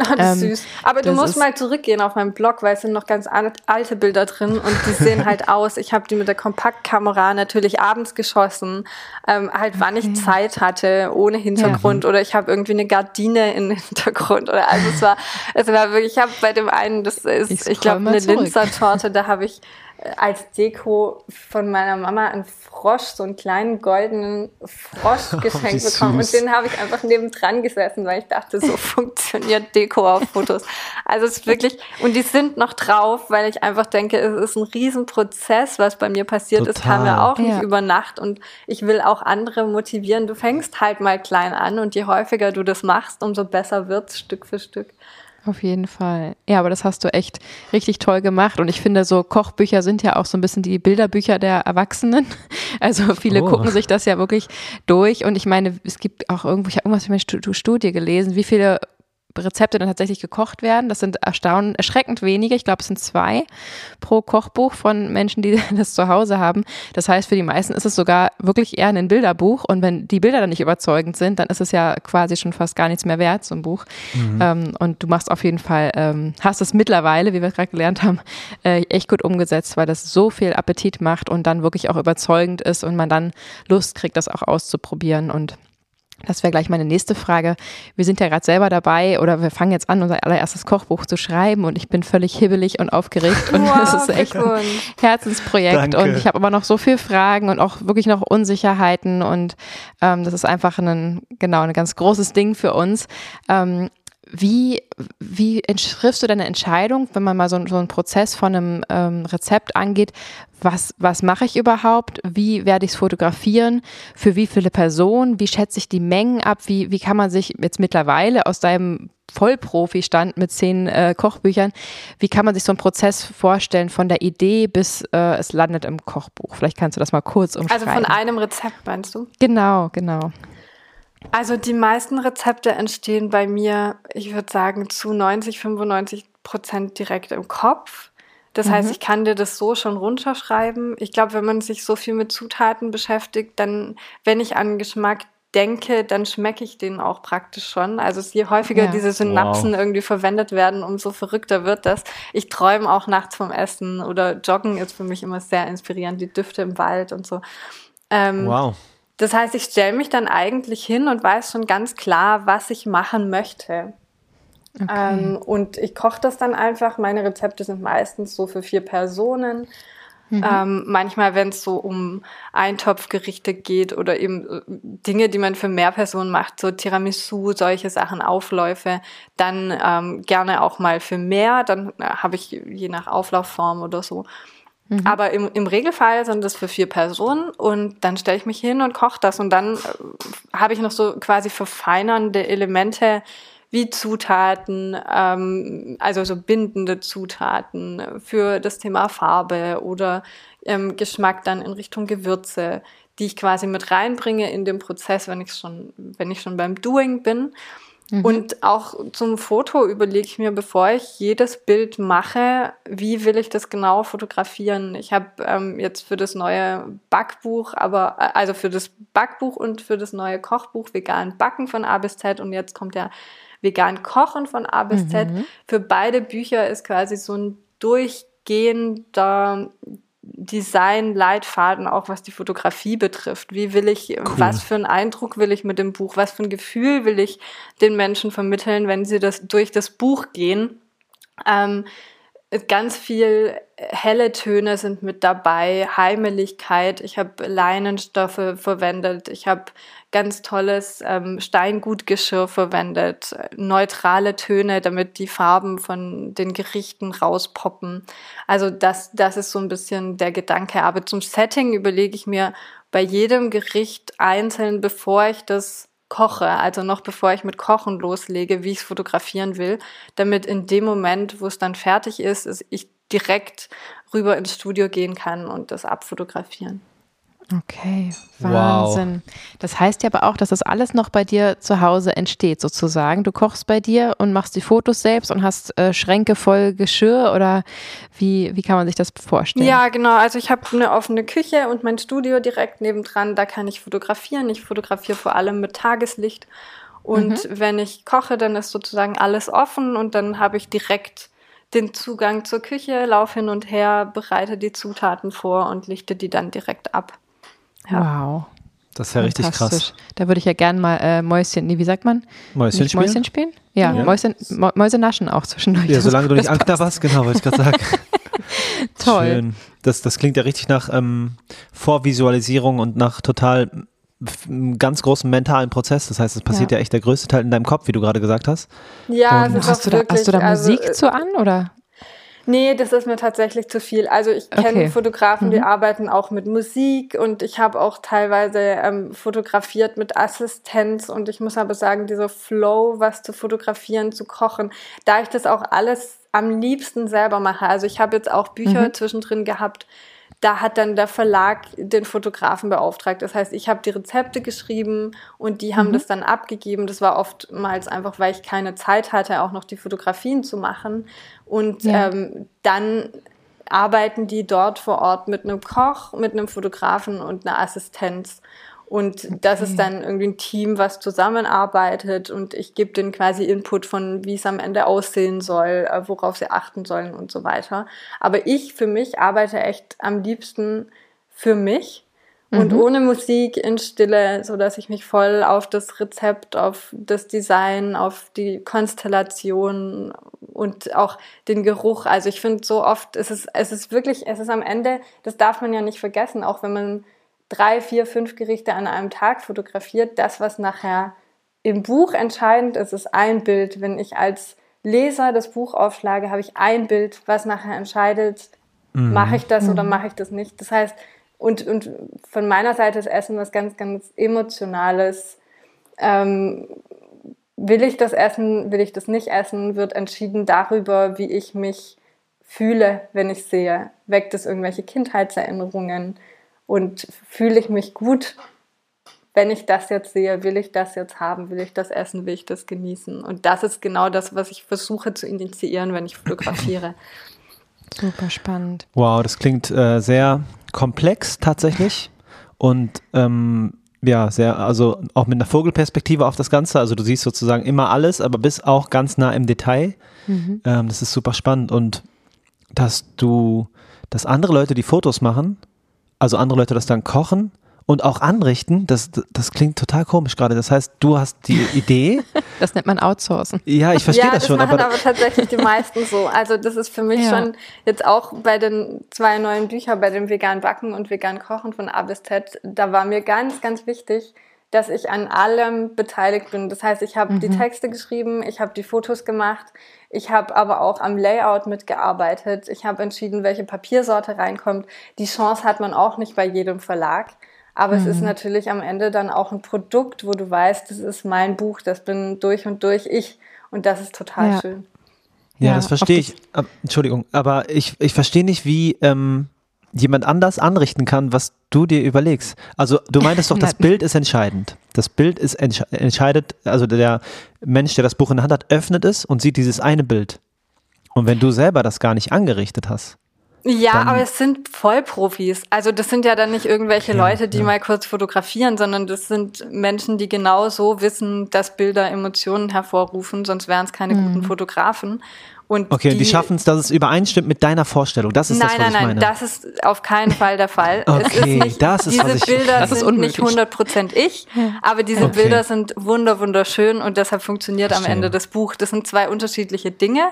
Ah, das ist ähm, süß. Aber du musst mal zurückgehen auf meinen Blog, weil es sind noch ganz alte Bilder drin und die sehen halt aus. Ich habe die mit der Kompaktkamera natürlich abends geschossen, ähm, halt wann okay. ich Zeit hatte, ohne Hintergrund ja. oder ich habe irgendwie eine Gardine im Hintergrund oder also es war, es war wirklich, ich habe bei dem einen, das ist, ich, ich glaube, eine Linzer-Torte, da habe ich als Deko von meiner Mama einen Frosch, so einen kleinen goldenen Frosch geschenkt oh, bekommen. Und den habe ich einfach nebendran gesessen, weil ich dachte, so funktioniert Deko auf Fotos. Also es ist wirklich, und die sind noch drauf, weil ich einfach denke, es ist ein Riesenprozess, was bei mir passiert Total. ist, kam ja auch nicht ja. über Nacht. Und ich will auch andere motivieren. Du fängst halt mal klein an und je häufiger du das machst, umso besser wird's Stück für Stück. Auf jeden Fall. Ja, aber das hast du echt richtig toll gemacht. Und ich finde, so Kochbücher sind ja auch so ein bisschen die Bilderbücher der Erwachsenen. Also viele oh. gucken sich das ja wirklich durch. Und ich meine, es gibt auch irgendwo, ich habe irgendwas in meiner Studie gelesen, wie viele Rezepte dann tatsächlich gekocht werden. Das sind erstaunlich, erschreckend wenige. Ich glaube, es sind zwei pro Kochbuch von Menschen, die das zu Hause haben. Das heißt, für die meisten ist es sogar wirklich eher ein Bilderbuch. Und wenn die Bilder dann nicht überzeugend sind, dann ist es ja quasi schon fast gar nichts mehr wert, so ein Buch. Mhm. Ähm, und du machst auf jeden Fall, ähm, hast es mittlerweile, wie wir gerade gelernt haben, äh, echt gut umgesetzt, weil das so viel Appetit macht und dann wirklich auch überzeugend ist und man dann Lust kriegt, das auch auszuprobieren. Und das wäre gleich meine nächste Frage. Wir sind ja gerade selber dabei oder wir fangen jetzt an, unser allererstes Kochbuch zu schreiben und ich bin völlig hibbelig und aufgeregt und wow, das ist echt ein Herzensprojekt Danke. und ich habe aber noch so viele Fragen und auch wirklich noch Unsicherheiten und ähm, das ist einfach ein, genau, ein ganz großes Ding für uns. Ähm, wie, wie triffst du deine Entscheidung, wenn man mal so, so einen Prozess von einem ähm, Rezept angeht? Was, was mache ich überhaupt? Wie werde ich es fotografieren? Für wie viele Personen? Wie schätze ich die Mengen ab? Wie, wie kann man sich jetzt mittlerweile aus deinem Vollprofi-Stand mit zehn äh, Kochbüchern, wie kann man sich so einen Prozess vorstellen von der Idee bis äh, es landet im Kochbuch? Vielleicht kannst du das mal kurz umschreiben. Also von einem Rezept meinst du? Genau, genau. Also die meisten Rezepte entstehen bei mir, ich würde sagen, zu 90, 95 Prozent direkt im Kopf. Das mhm. heißt, ich kann dir das so schon runterschreiben. Ich glaube, wenn man sich so viel mit Zutaten beschäftigt, dann, wenn ich an Geschmack denke, dann schmecke ich den auch praktisch schon. Also je häufiger ja. diese Synapsen wow. irgendwie verwendet werden, umso verrückter wird das. Ich träume auch nachts vom Essen oder Joggen ist für mich immer sehr inspirierend, die Düfte im Wald und so. Ähm, wow. Das heißt, ich stelle mich dann eigentlich hin und weiß schon ganz klar, was ich machen möchte. Okay. Ähm, und ich koche das dann einfach. Meine Rezepte sind meistens so für vier Personen. Mhm. Ähm, manchmal, wenn es so um Eintopfgerichte geht oder eben äh, Dinge, die man für mehr Personen macht, so Tiramisu, solche Sachen, Aufläufe, dann ähm, gerne auch mal für mehr. Dann äh, habe ich je nach Auflaufform oder so Mhm. Aber im, im Regelfall sind das für vier Personen und dann stelle ich mich hin und koche das und dann äh, habe ich noch so quasi verfeinernde Elemente wie Zutaten, ähm, also so bindende Zutaten für das Thema Farbe oder ähm, Geschmack dann in Richtung Gewürze, die ich quasi mit reinbringe in den Prozess, wenn ich schon, wenn ich schon beim Doing bin. Mhm. Und auch zum Foto überlege ich mir, bevor ich jedes Bild mache, wie will ich das genau fotografieren. Ich habe ähm, jetzt für das neue Backbuch, aber äh, also für das Backbuch und für das neue Kochbuch vegan Backen von A bis Z und jetzt kommt ja vegan Kochen von A bis mhm. Z. Für beide Bücher ist quasi so ein durchgehender Design-Leitfaden, auch was die Fotografie betrifft. Wie will ich, cool. was für einen Eindruck will ich mit dem Buch, was für ein Gefühl will ich den Menschen vermitteln, wenn sie das durch das Buch gehen. Ähm, ganz viel helle Töne sind mit dabei, Heimeligkeit. Ich habe Leinenstoffe verwendet. Ich habe ganz tolles ähm, Steingutgeschirr verwendet, neutrale Töne, damit die Farben von den Gerichten rauspoppen. Also das, das ist so ein bisschen der Gedanke. Aber zum Setting überlege ich mir bei jedem Gericht einzeln, bevor ich das koche, also noch bevor ich mit Kochen loslege, wie ich es fotografieren will, damit in dem Moment, wo es dann fertig ist, ich direkt rüber ins Studio gehen kann und das abfotografieren. Okay, Wahnsinn. Wow. Das heißt ja aber auch, dass das alles noch bei dir zu Hause entsteht, sozusagen. Du kochst bei dir und machst die Fotos selbst und hast äh, Schränke voll Geschirr oder wie, wie kann man sich das vorstellen? Ja, genau. Also ich habe eine offene Küche und mein Studio direkt nebendran. Da kann ich fotografieren. Ich fotografiere vor allem mit Tageslicht. Und mhm. wenn ich koche, dann ist sozusagen alles offen und dann habe ich direkt den Zugang zur Küche, laufe hin und her, bereite die Zutaten vor und lichte die dann direkt ab. Ja. Wow. Das ist ja richtig krass. Da würde ich ja gerne mal äh, Mäuschen, nee, wie sagt man? Mäuschen spielen? Mäuschen spielen? Ja, ja. Mäuschen, Mäuse naschen auch zwischendurch. Ja, solange du nicht anknabberst, genau, wollte ich gerade sagen. Toll. Schön. Das, das klingt ja richtig nach ähm, Vorvisualisierung und nach total ganz großen mentalen Prozess. Das heißt, es passiert ja. ja echt der größte Teil in deinem Kopf, wie du gerade gesagt hast. Ja, und hast, du da, hast du da Musik also, zu an oder? Nee, das ist mir tatsächlich zu viel. Also ich kenne okay. Fotografen, die mhm. arbeiten auch mit Musik und ich habe auch teilweise ähm, fotografiert mit Assistenz und ich muss aber sagen, dieser Flow, was zu fotografieren, zu kochen, da ich das auch alles am liebsten selber mache. Also ich habe jetzt auch Bücher mhm. zwischendrin gehabt, da hat dann der Verlag den Fotografen beauftragt. Das heißt, ich habe die Rezepte geschrieben und die haben mhm. das dann abgegeben. Das war oftmals einfach, weil ich keine Zeit hatte, auch noch die Fotografien zu machen. Und ja. ähm, dann arbeiten die dort vor Ort mit einem Koch, mit einem Fotografen und einer Assistenz. Und okay. das ist dann irgendwie ein Team, was zusammenarbeitet und ich gebe denen quasi Input von, wie es am Ende aussehen soll, äh, worauf sie achten sollen und so weiter. Aber ich für mich arbeite echt am liebsten für mich und mhm. ohne Musik in Stille, so dass ich mich voll auf das Rezept, auf das Design, auf die Konstellation und auch den Geruch. Also ich finde so oft, es ist, es ist wirklich, es ist am Ende, das darf man ja nicht vergessen, auch wenn man drei, vier, fünf Gerichte an einem Tag fotografiert. Das, was nachher im Buch entscheidend ist, ist ein Bild. Wenn ich als Leser das Buch aufschlage, habe ich ein Bild, was nachher entscheidet, mhm. mache ich das mhm. oder mache ich das nicht. Das heißt, und, und von meiner Seite ist Essen was ganz, ganz Emotionales. Ähm, will ich das essen, will ich das nicht essen, wird entschieden darüber, wie ich mich fühle, wenn ich sehe. Weckt es irgendwelche Kindheitserinnerungen? Und fühle ich mich gut, wenn ich das jetzt sehe, will ich das jetzt haben, will ich das essen, will ich das genießen. Und das ist genau das, was ich versuche zu initiieren, wenn ich fotografiere. Super spannend. Wow, das klingt äh, sehr komplex tatsächlich und ähm, ja, sehr, also auch mit einer Vogelperspektive auf das Ganze. Also du siehst sozusagen immer alles, aber bist auch ganz nah im Detail. Mhm. Ähm, das ist super spannend und dass du, dass andere Leute die Fotos machen also andere Leute das dann kochen und auch anrichten, das, das klingt total komisch gerade. Das heißt, du hast die Idee. Das nennt man Outsourcen. Ja, ich verstehe ja, das, das schon. Machen aber, aber tatsächlich die meisten so. Also das ist für mich ja. schon jetzt auch bei den zwei neuen Büchern, bei dem vegan Backen und vegan Kochen von A bis Z, da war mir ganz, ganz wichtig, dass ich an allem beteiligt bin. Das heißt, ich habe mhm. die Texte geschrieben, ich habe die Fotos gemacht, ich habe aber auch am Layout mitgearbeitet. Ich habe entschieden, welche Papiersorte reinkommt. Die Chance hat man auch nicht bei jedem Verlag. Aber mhm. es ist mhm. natürlich am Ende dann auch ein Produkt, wo du weißt, das ist mein Buch, das bin durch und durch ich. Und das ist total ja. schön. Ja, ja das verstehe ich. Entschuldigung, aber ich, ich verstehe nicht, wie, ähm, jemand anders anrichten kann, was du dir überlegst. Also du meintest doch, das Bild ist entscheidend. Das Bild ist entsch entscheidet, also der Mensch, der das Buch in der Hand hat, öffnet es und sieht dieses eine Bild. Und wenn du selber das gar nicht angerichtet hast. Ja, aber es sind Vollprofis. Also das sind ja dann nicht irgendwelche ja, Leute, die ja. mal kurz fotografieren, sondern das sind Menschen, die genau so wissen, dass Bilder Emotionen hervorrufen, sonst wären es keine mhm. guten Fotografen. Und okay, die, die schaffen es, dass es übereinstimmt mit deiner Vorstellung. Das ist nein, das, was nein, ich meine. Nein, das ist auf keinen Fall der Fall. okay, es ist nicht, das ist, diese was ich, Bilder das sind nicht 100% ich, aber diese okay. Bilder sind wunder wunderschön und deshalb funktioniert Verstehe. am Ende das Buch. Das sind zwei unterschiedliche Dinge,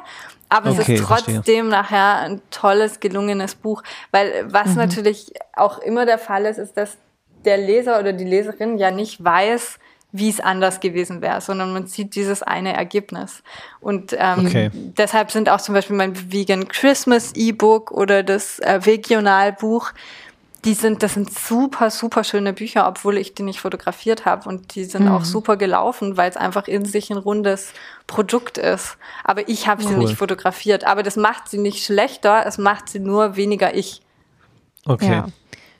aber okay, es ist trotzdem verstehe. nachher ein tolles, gelungenes Buch, weil was mhm. natürlich auch immer der Fall ist, ist, dass der Leser oder die Leserin ja nicht weiß, wie es anders gewesen wäre, sondern man sieht dieses eine Ergebnis. Und ähm, okay. deshalb sind auch zum Beispiel mein Vegan Christmas E-Book oder das äh, Regionalbuch, die sind, das sind super, super schöne Bücher, obwohl ich die nicht fotografiert habe. Und die sind mhm. auch super gelaufen, weil es einfach in sich ein rundes Produkt ist. Aber ich habe sie cool. nicht fotografiert. Aber das macht sie nicht schlechter, es macht sie nur weniger ich. Okay. Ja.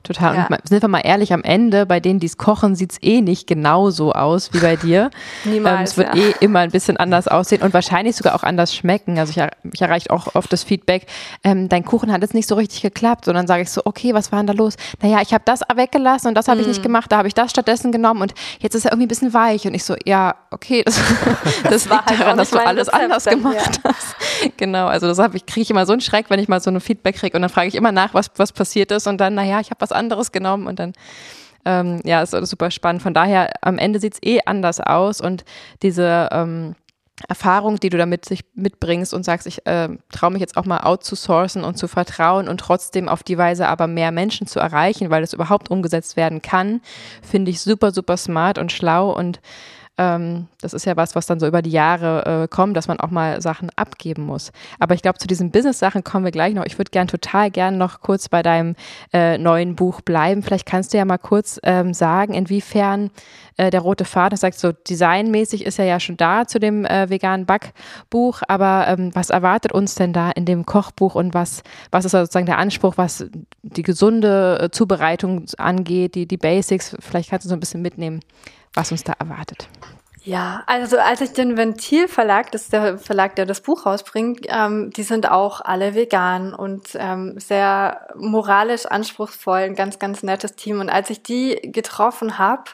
Total. Ja. Und sind wir mal ehrlich, am Ende, bei denen, die es kochen, sieht es eh nicht genauso aus wie bei dir. Niemals, Ähm, es wird ja. eh immer ein bisschen anders aussehen und wahrscheinlich sogar auch anders schmecken. Also ich, er- mich erreicht auch oft das Feedback, ähm, dein Kuchen hat jetzt nicht so richtig geklappt. Und dann sage ich so, okay, was war denn da los? Naja, ich habe das weggelassen und das habe ich Mhm. nicht gemacht, da habe ich das stattdessen genommen und jetzt ist er irgendwie ein bisschen weich. Und ich so, ja, okay, das, das, war liegt halt daran, dass du alles Rezept anders dann, gemacht hast. Genau, also das habe ich, kriege ich immer so einen Schreck, wenn ich mal so ein Feedback kriege und dann frage ich immer nach, was, was passiert ist und dann, naja, ich habe was anderes genommen und dann, ähm, ja, ist super spannend. Von daher, am Ende sieht es eh anders aus und diese ähm, Erfahrung, die du damit sich mitbringst und sagst, ich äh, traue mich jetzt auch mal outzusourcen und zu vertrauen und trotzdem auf die Weise aber mehr Menschen zu erreichen, weil es überhaupt umgesetzt werden kann, finde ich super, super smart und schlau und ähm, das ist ja was, was dann so über die Jahre äh, kommt, dass man auch mal Sachen abgeben muss. Aber ich glaube, zu diesen Business-Sachen kommen wir gleich noch. Ich würde gern total gern noch kurz bei deinem äh, neuen Buch bleiben. Vielleicht kannst du ja mal kurz ähm, sagen, inwiefern äh, der rote Faden, das sagst so designmäßig ist er ja schon da zu dem äh, veganen Backbuch, aber ähm, was erwartet uns denn da in dem Kochbuch und was, was ist sozusagen der Anspruch, was die gesunde äh, Zubereitung angeht, die, die Basics? Vielleicht kannst du so ein bisschen mitnehmen, was uns da erwartet. Ja, also als ich den Ventil Verlag, das ist der Verlag, der das Buch rausbringt, ähm, die sind auch alle vegan und ähm, sehr moralisch anspruchsvoll, ein ganz, ganz nettes Team. Und als ich die getroffen habe,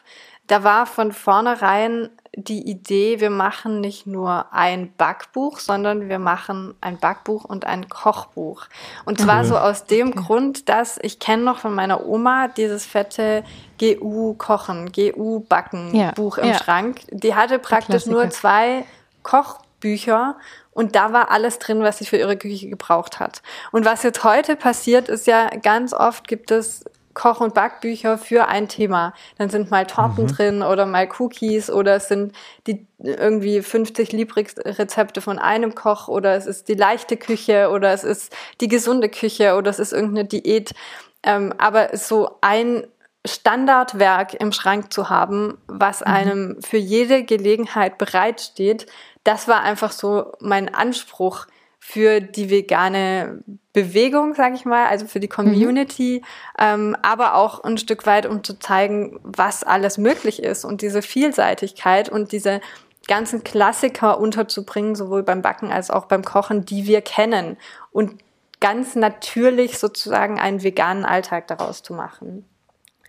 da war von vornherein die Idee, wir machen nicht nur ein Backbuch, sondern wir machen ein Backbuch und ein Kochbuch. Und zwar Cool. so aus dem Grund, dass ich kenne noch von meiner Oma dieses fette GU Kochen, GU Backen Ja, Buch im ja. Schrank. Die hatte praktisch nur zwei Kochbücher und da war alles drin, was sie für ihre Küche gebraucht hat. Und was jetzt heute passiert, ist ja ganz oft gibt es Koch- und Backbücher für ein Thema. Dann sind mal Torten drin oder mal Cookies oder es sind die irgendwie 50 Lieblingsrezepte von einem Koch oder es ist die leichte Küche oder es ist die gesunde Küche oder es ist irgendeine Diät. Ähm, aber so ein Standardwerk im Schrank zu haben, was einem für jede Gelegenheit bereitsteht, das war einfach so mein Anspruch für die vegane Bewegung, sage ich mal, also für die Community, ähm, aber auch ein Stück weit, um zu zeigen, was alles möglich ist und diese Vielseitigkeit und diese ganzen Klassiker unterzubringen, sowohl beim Backen als auch beim Kochen, die wir kennen und ganz natürlich sozusagen einen veganen Alltag daraus zu machen.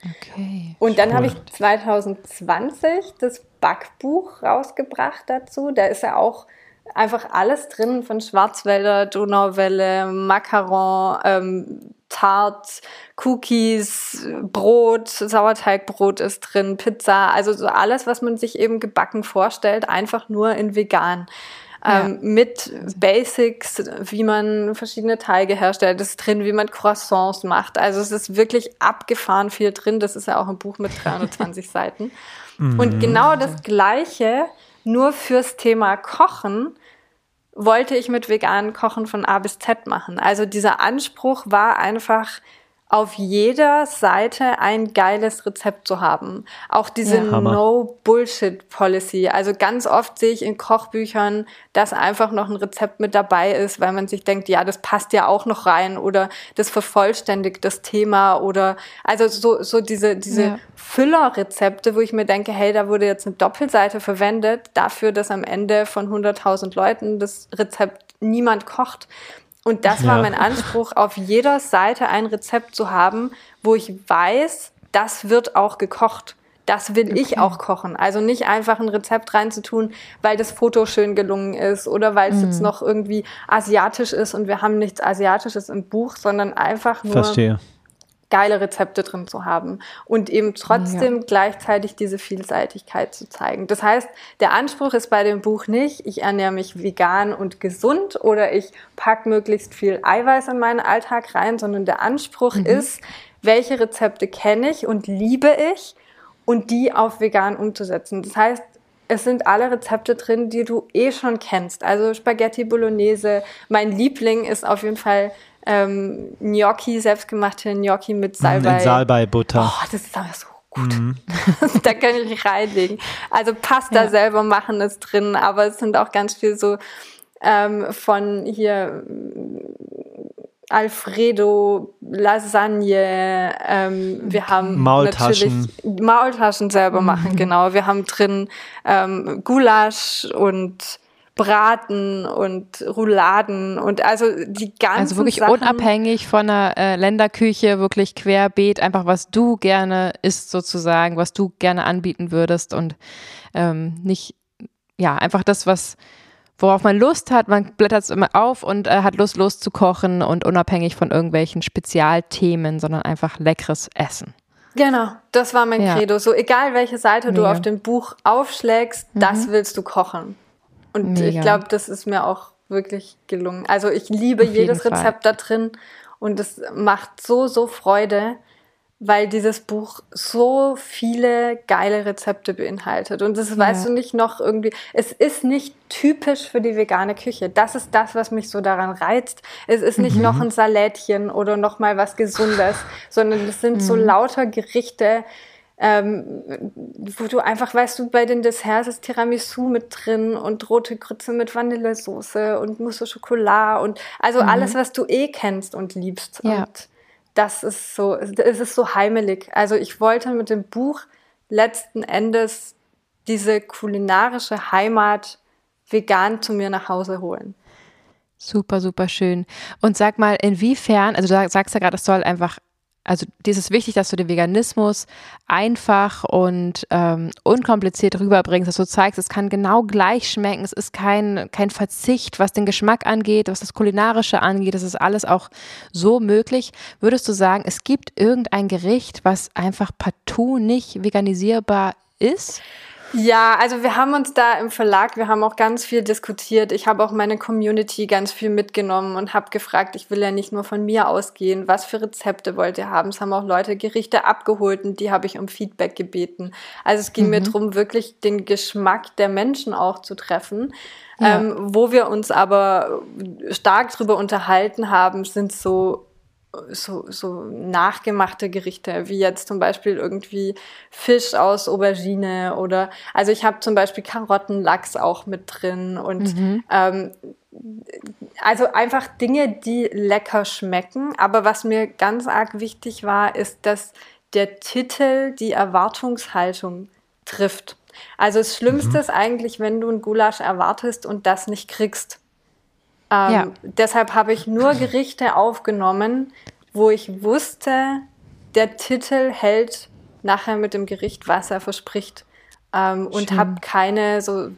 Okay. Und dann habe ich Spannend. 2020 das Backbuch rausgebracht dazu. Da ist ja auch einfach alles drin von Schwarzwälder, Donauwelle, Macaron, ähm, Tart, Cookies, Brot, Sauerteigbrot ist drin, Pizza, also so alles, was man sich eben gebacken vorstellt, einfach nur in vegan. Ähm, mit Basics, wie man verschiedene Teige herstellt, ist drin, wie man Croissants macht. Also es ist wirklich abgefahren viel drin. Das ist ja auch ein Buch mit 320 Seiten. Und genau das Gleiche, nur fürs Thema Kochen, wollte ich mit veganen Kochen von A bis Z machen. Also dieser Anspruch war einfach, auf jeder Seite ein geiles Rezept zu haben. Auch diese Ja. No-Bullshit-Policy. Also ganz oft sehe ich in Kochbüchern, dass einfach noch ein Rezept mit dabei ist, weil man sich denkt, ja, das passt ja auch noch rein oder das vervollständigt das Thema oder also so, so diese, diese Ja. Füllerrezepte, wo ich mir denke, hey, da wurde jetzt eine Doppelseite verwendet dafür, dass am Ende von 100.000 Leuten das Rezept niemand kocht. Und das war Ja. mein Anspruch, auf jeder Seite ein Rezept zu haben, wo ich weiß, das wird auch gekocht. Das will ich auch kochen. Also nicht einfach ein Rezept reinzutun, weil das Foto schön gelungen ist oder weil es jetzt noch irgendwie asiatisch ist und wir haben nichts Asiatisches im Buch, sondern einfach nur Verstehe. Geile Rezepte drin zu haben und eben trotzdem gleichzeitig diese Vielseitigkeit zu zeigen. Das heißt, der Anspruch ist bei dem Buch nicht, ich ernähre mich vegan und gesund oder ich packe möglichst viel Eiweiß in meinen Alltag rein, sondern der Anspruch ist, welche Rezepte kenne ich und liebe ich und die auf vegan umzusetzen. Das heißt, es sind alle Rezepte drin, die du eh schon kennst. Also Spaghetti Bolognese. Mein Liebling ist auf jeden Fall ähm, Gnocchi, selbstgemachte Gnocchi mit Salbei. In Salbei-Butter. Oh, das ist aber so gut. da kann ich reinlegen. Also Pasta Ja. selber machen ist drin, aber es sind auch ganz viel so ähm, von hier Alfredo, Lasagne, ähm, wir haben Maultaschen. natürlich Maultaschen selber machen, genau. Wir haben drin ähm, Gulasch und Braten und Rouladen und also die ganzen Also wirklich Sachen. unabhängig von der äh, Länderküche, wirklich querbeet, einfach was du gerne isst sozusagen, was du gerne anbieten würdest und ähm, nicht, ja, einfach das, was, worauf man Lust hat, man blättert es immer auf und äh, hat Lust loszukochen und unabhängig von irgendwelchen Spezialthemen, sondern einfach leckeres Essen. Genau, das war mein Ja. Credo. So egal welche Seite du Mega. auf dem Buch aufschlägst, das willst du kochen. Und ich Mega. glaube, das ist mir auch wirklich gelungen. Also ich liebe Auf jedes Fall. Rezept da drin und es macht so, so Freude, weil dieses Buch so viele geile Rezepte beinhaltet. Und das weißt Ja. du nicht noch irgendwie, es ist nicht typisch für die vegane Küche. Das ist das, was mich so daran reizt. Es ist nicht noch ein Salätchen oder noch mal was Gesundes, sondern es sind so lauter Gerichte, ähm, wo du einfach, weißt du, bei den Desserts ist Tiramisu mit drin und rote Grütze mit Vanillesoße und Mousse au Chocolat und also alles, was du eh kennst und liebst. Ja. Und das ist so, es ist so heimelig. Also ich wollte mit dem Buch letzten Endes diese kulinarische Heimat vegan zu mir nach Hause holen. Super, super schön. Und sag mal, inwiefern, also du sagst ja gerade, es soll einfach, also dir ist es wichtig, dass du den Veganismus einfach und ähm, unkompliziert rüberbringst, dass du zeigst, es kann genau gleich schmecken, es ist kein, kein Verzicht, was den Geschmack angeht, was das Kulinarische angeht, das ist alles auch so möglich. Würdest du sagen, es gibt irgendein Gericht, was einfach partout nicht veganisierbar ist? Ja, also wir haben uns da im Verlag, wir haben auch ganz viel diskutiert. Ich habe auch meine Community ganz viel mitgenommen und habe gefragt, ich will ja nicht nur von mir ausgehen, was für Rezepte wollt ihr haben. Es haben auch Leute Gerichte abgeholt und die habe ich um Feedback gebeten. Also es ging mir darum, wirklich den Geschmack der Menschen auch zu treffen. Ja. Ähm, wo wir uns aber stark drüber unterhalten haben, sind so so, so nachgemachte Gerichte, wie jetzt zum Beispiel irgendwie Fisch aus Aubergine oder also ich habe zum Beispiel Karottenlachs auch mit drin und ähm, also einfach Dinge, die lecker schmecken. Aber was mir ganz arg wichtig war, ist, dass der Titel die Erwartungshaltung trifft. Also das Schlimmste ist eigentlich, wenn du ein Gulasch erwartest und das nicht kriegst. Ähm, Ja. Deshalb habe ich nur Gerichte aufgenommen, wo ich wusste, der Titel hält nachher mit dem Gericht, was er verspricht. Ähm, und habe keine so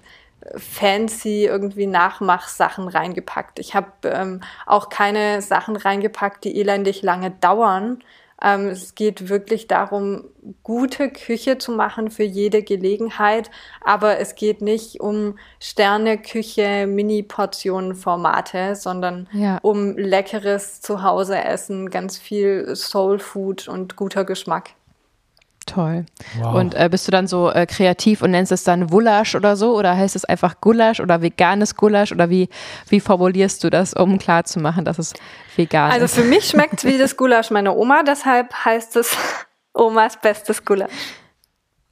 fancy irgendwie Nachmachsachen reingepackt. Ich habe ähm, auch keine Sachen reingepackt, die elendig lange dauern. Ähm, es geht wirklich darum, gute Küche zu machen für jede Gelegenheit, aber es geht nicht um Sterne-Küche, Mini-Portionen-Formate, sondern Ja. um leckeres Zuhause-Essen, ganz viel Soul-Food und guter Geschmack. Toll. Wow. Und äh, bist du dann so äh, kreativ und nennst es dann Wulasch oder so? Oder heißt es einfach Gulasch oder veganes Gulasch? Oder wie, wie formulierst du das, um klarzumachen, dass es vegan Also ist? für mich schmeckt wie das Gulasch meiner Oma, deshalb heißt es Omas bestes Gulasch.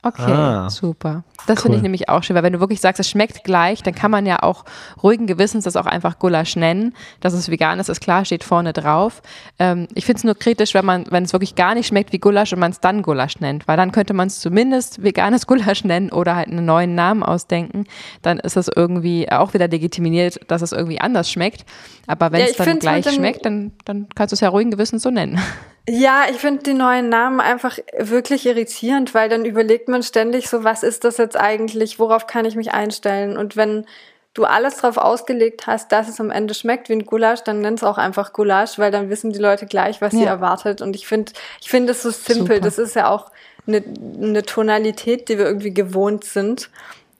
Okay, Ah. super. Das finde Cool. ich nämlich auch schön, weil wenn du wirklich sagst, es schmeckt gleich, dann kann man ja auch ruhigen Gewissens das auch einfach Gulasch nennen. Dass es vegan ist, ist klar, steht vorne drauf. Ähm, ich finde es nur kritisch, wenn man, wenn es wirklich gar nicht schmeckt wie Gulasch und man es dann Gulasch nennt, weil dann könnte man es zumindest veganes Gulasch nennen oder halt einen neuen Namen ausdenken. Dann ist es irgendwie auch wieder legitimiert, dass es irgendwie anders schmeckt. Aber wenn Ja, es dann gleich schmeckt, dann, dann kannst du es ja ruhigen Gewissens so nennen. Ja, ich finde die neuen Namen einfach wirklich irritierend, weil dann überlegt man ständig so, was ist das jetzt eigentlich, worauf kann ich mich einstellen? Und wenn du alles drauf ausgelegt hast, dass es am Ende schmeckt wie ein Gulasch, dann nenn es auch einfach Gulasch, weil dann wissen die Leute gleich, was sie Ja. erwartet. Und ich finde, ich finde es so simpel. Super. Das ist ja auch eine, eine Tonalität, die wir irgendwie gewohnt sind.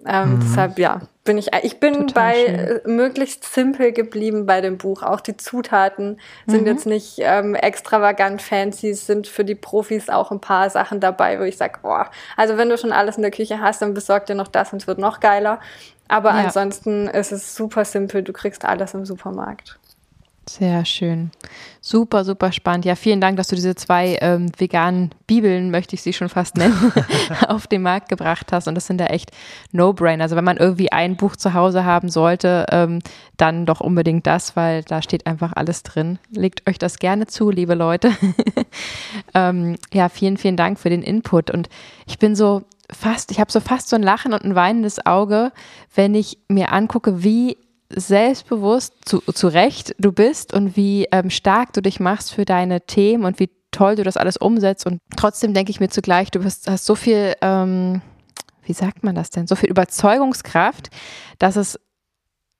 Ähm, Deshalb, ja, bin ich, ich bin Total bei schön. äh, möglichst simpel geblieben bei dem Buch. Auch die Zutaten sind Mhm. jetzt nicht ähm, extravagant fancy, es sind für die Profis auch ein paar Sachen dabei, wo ich sage, oh, also wenn du schon alles in der Küche hast, dann besorg dir noch das und es wird noch geiler. Aber Ja. ansonsten ist es super simpel, du kriegst alles im Supermarkt. Sehr schön. Super, super spannend. Ja, vielen Dank, dass du diese zwei ähm, veganen Bibeln, möchte ich sie schon fast nennen, auf den Markt gebracht hast. Und das sind ja echt No-Brain. Also wenn man irgendwie ein Buch zu Hause haben sollte, ähm, dann doch unbedingt das, weil da steht einfach alles drin. Legt euch das gerne zu, liebe Leute. ähm, ja, vielen, vielen Dank für den Input. Und ich bin so fast, ich habe so fast so ein Lachen und ein weinendes Auge, wenn ich mir angucke, wie selbstbewusst, zu, zu Recht du bist und wie ähm, stark du dich machst für deine Themen und wie toll du das alles umsetzt. Und trotzdem denke ich mir zugleich, du bist, hast so viel, ähm, wie sagt man das denn, so viel Überzeugungskraft, dass es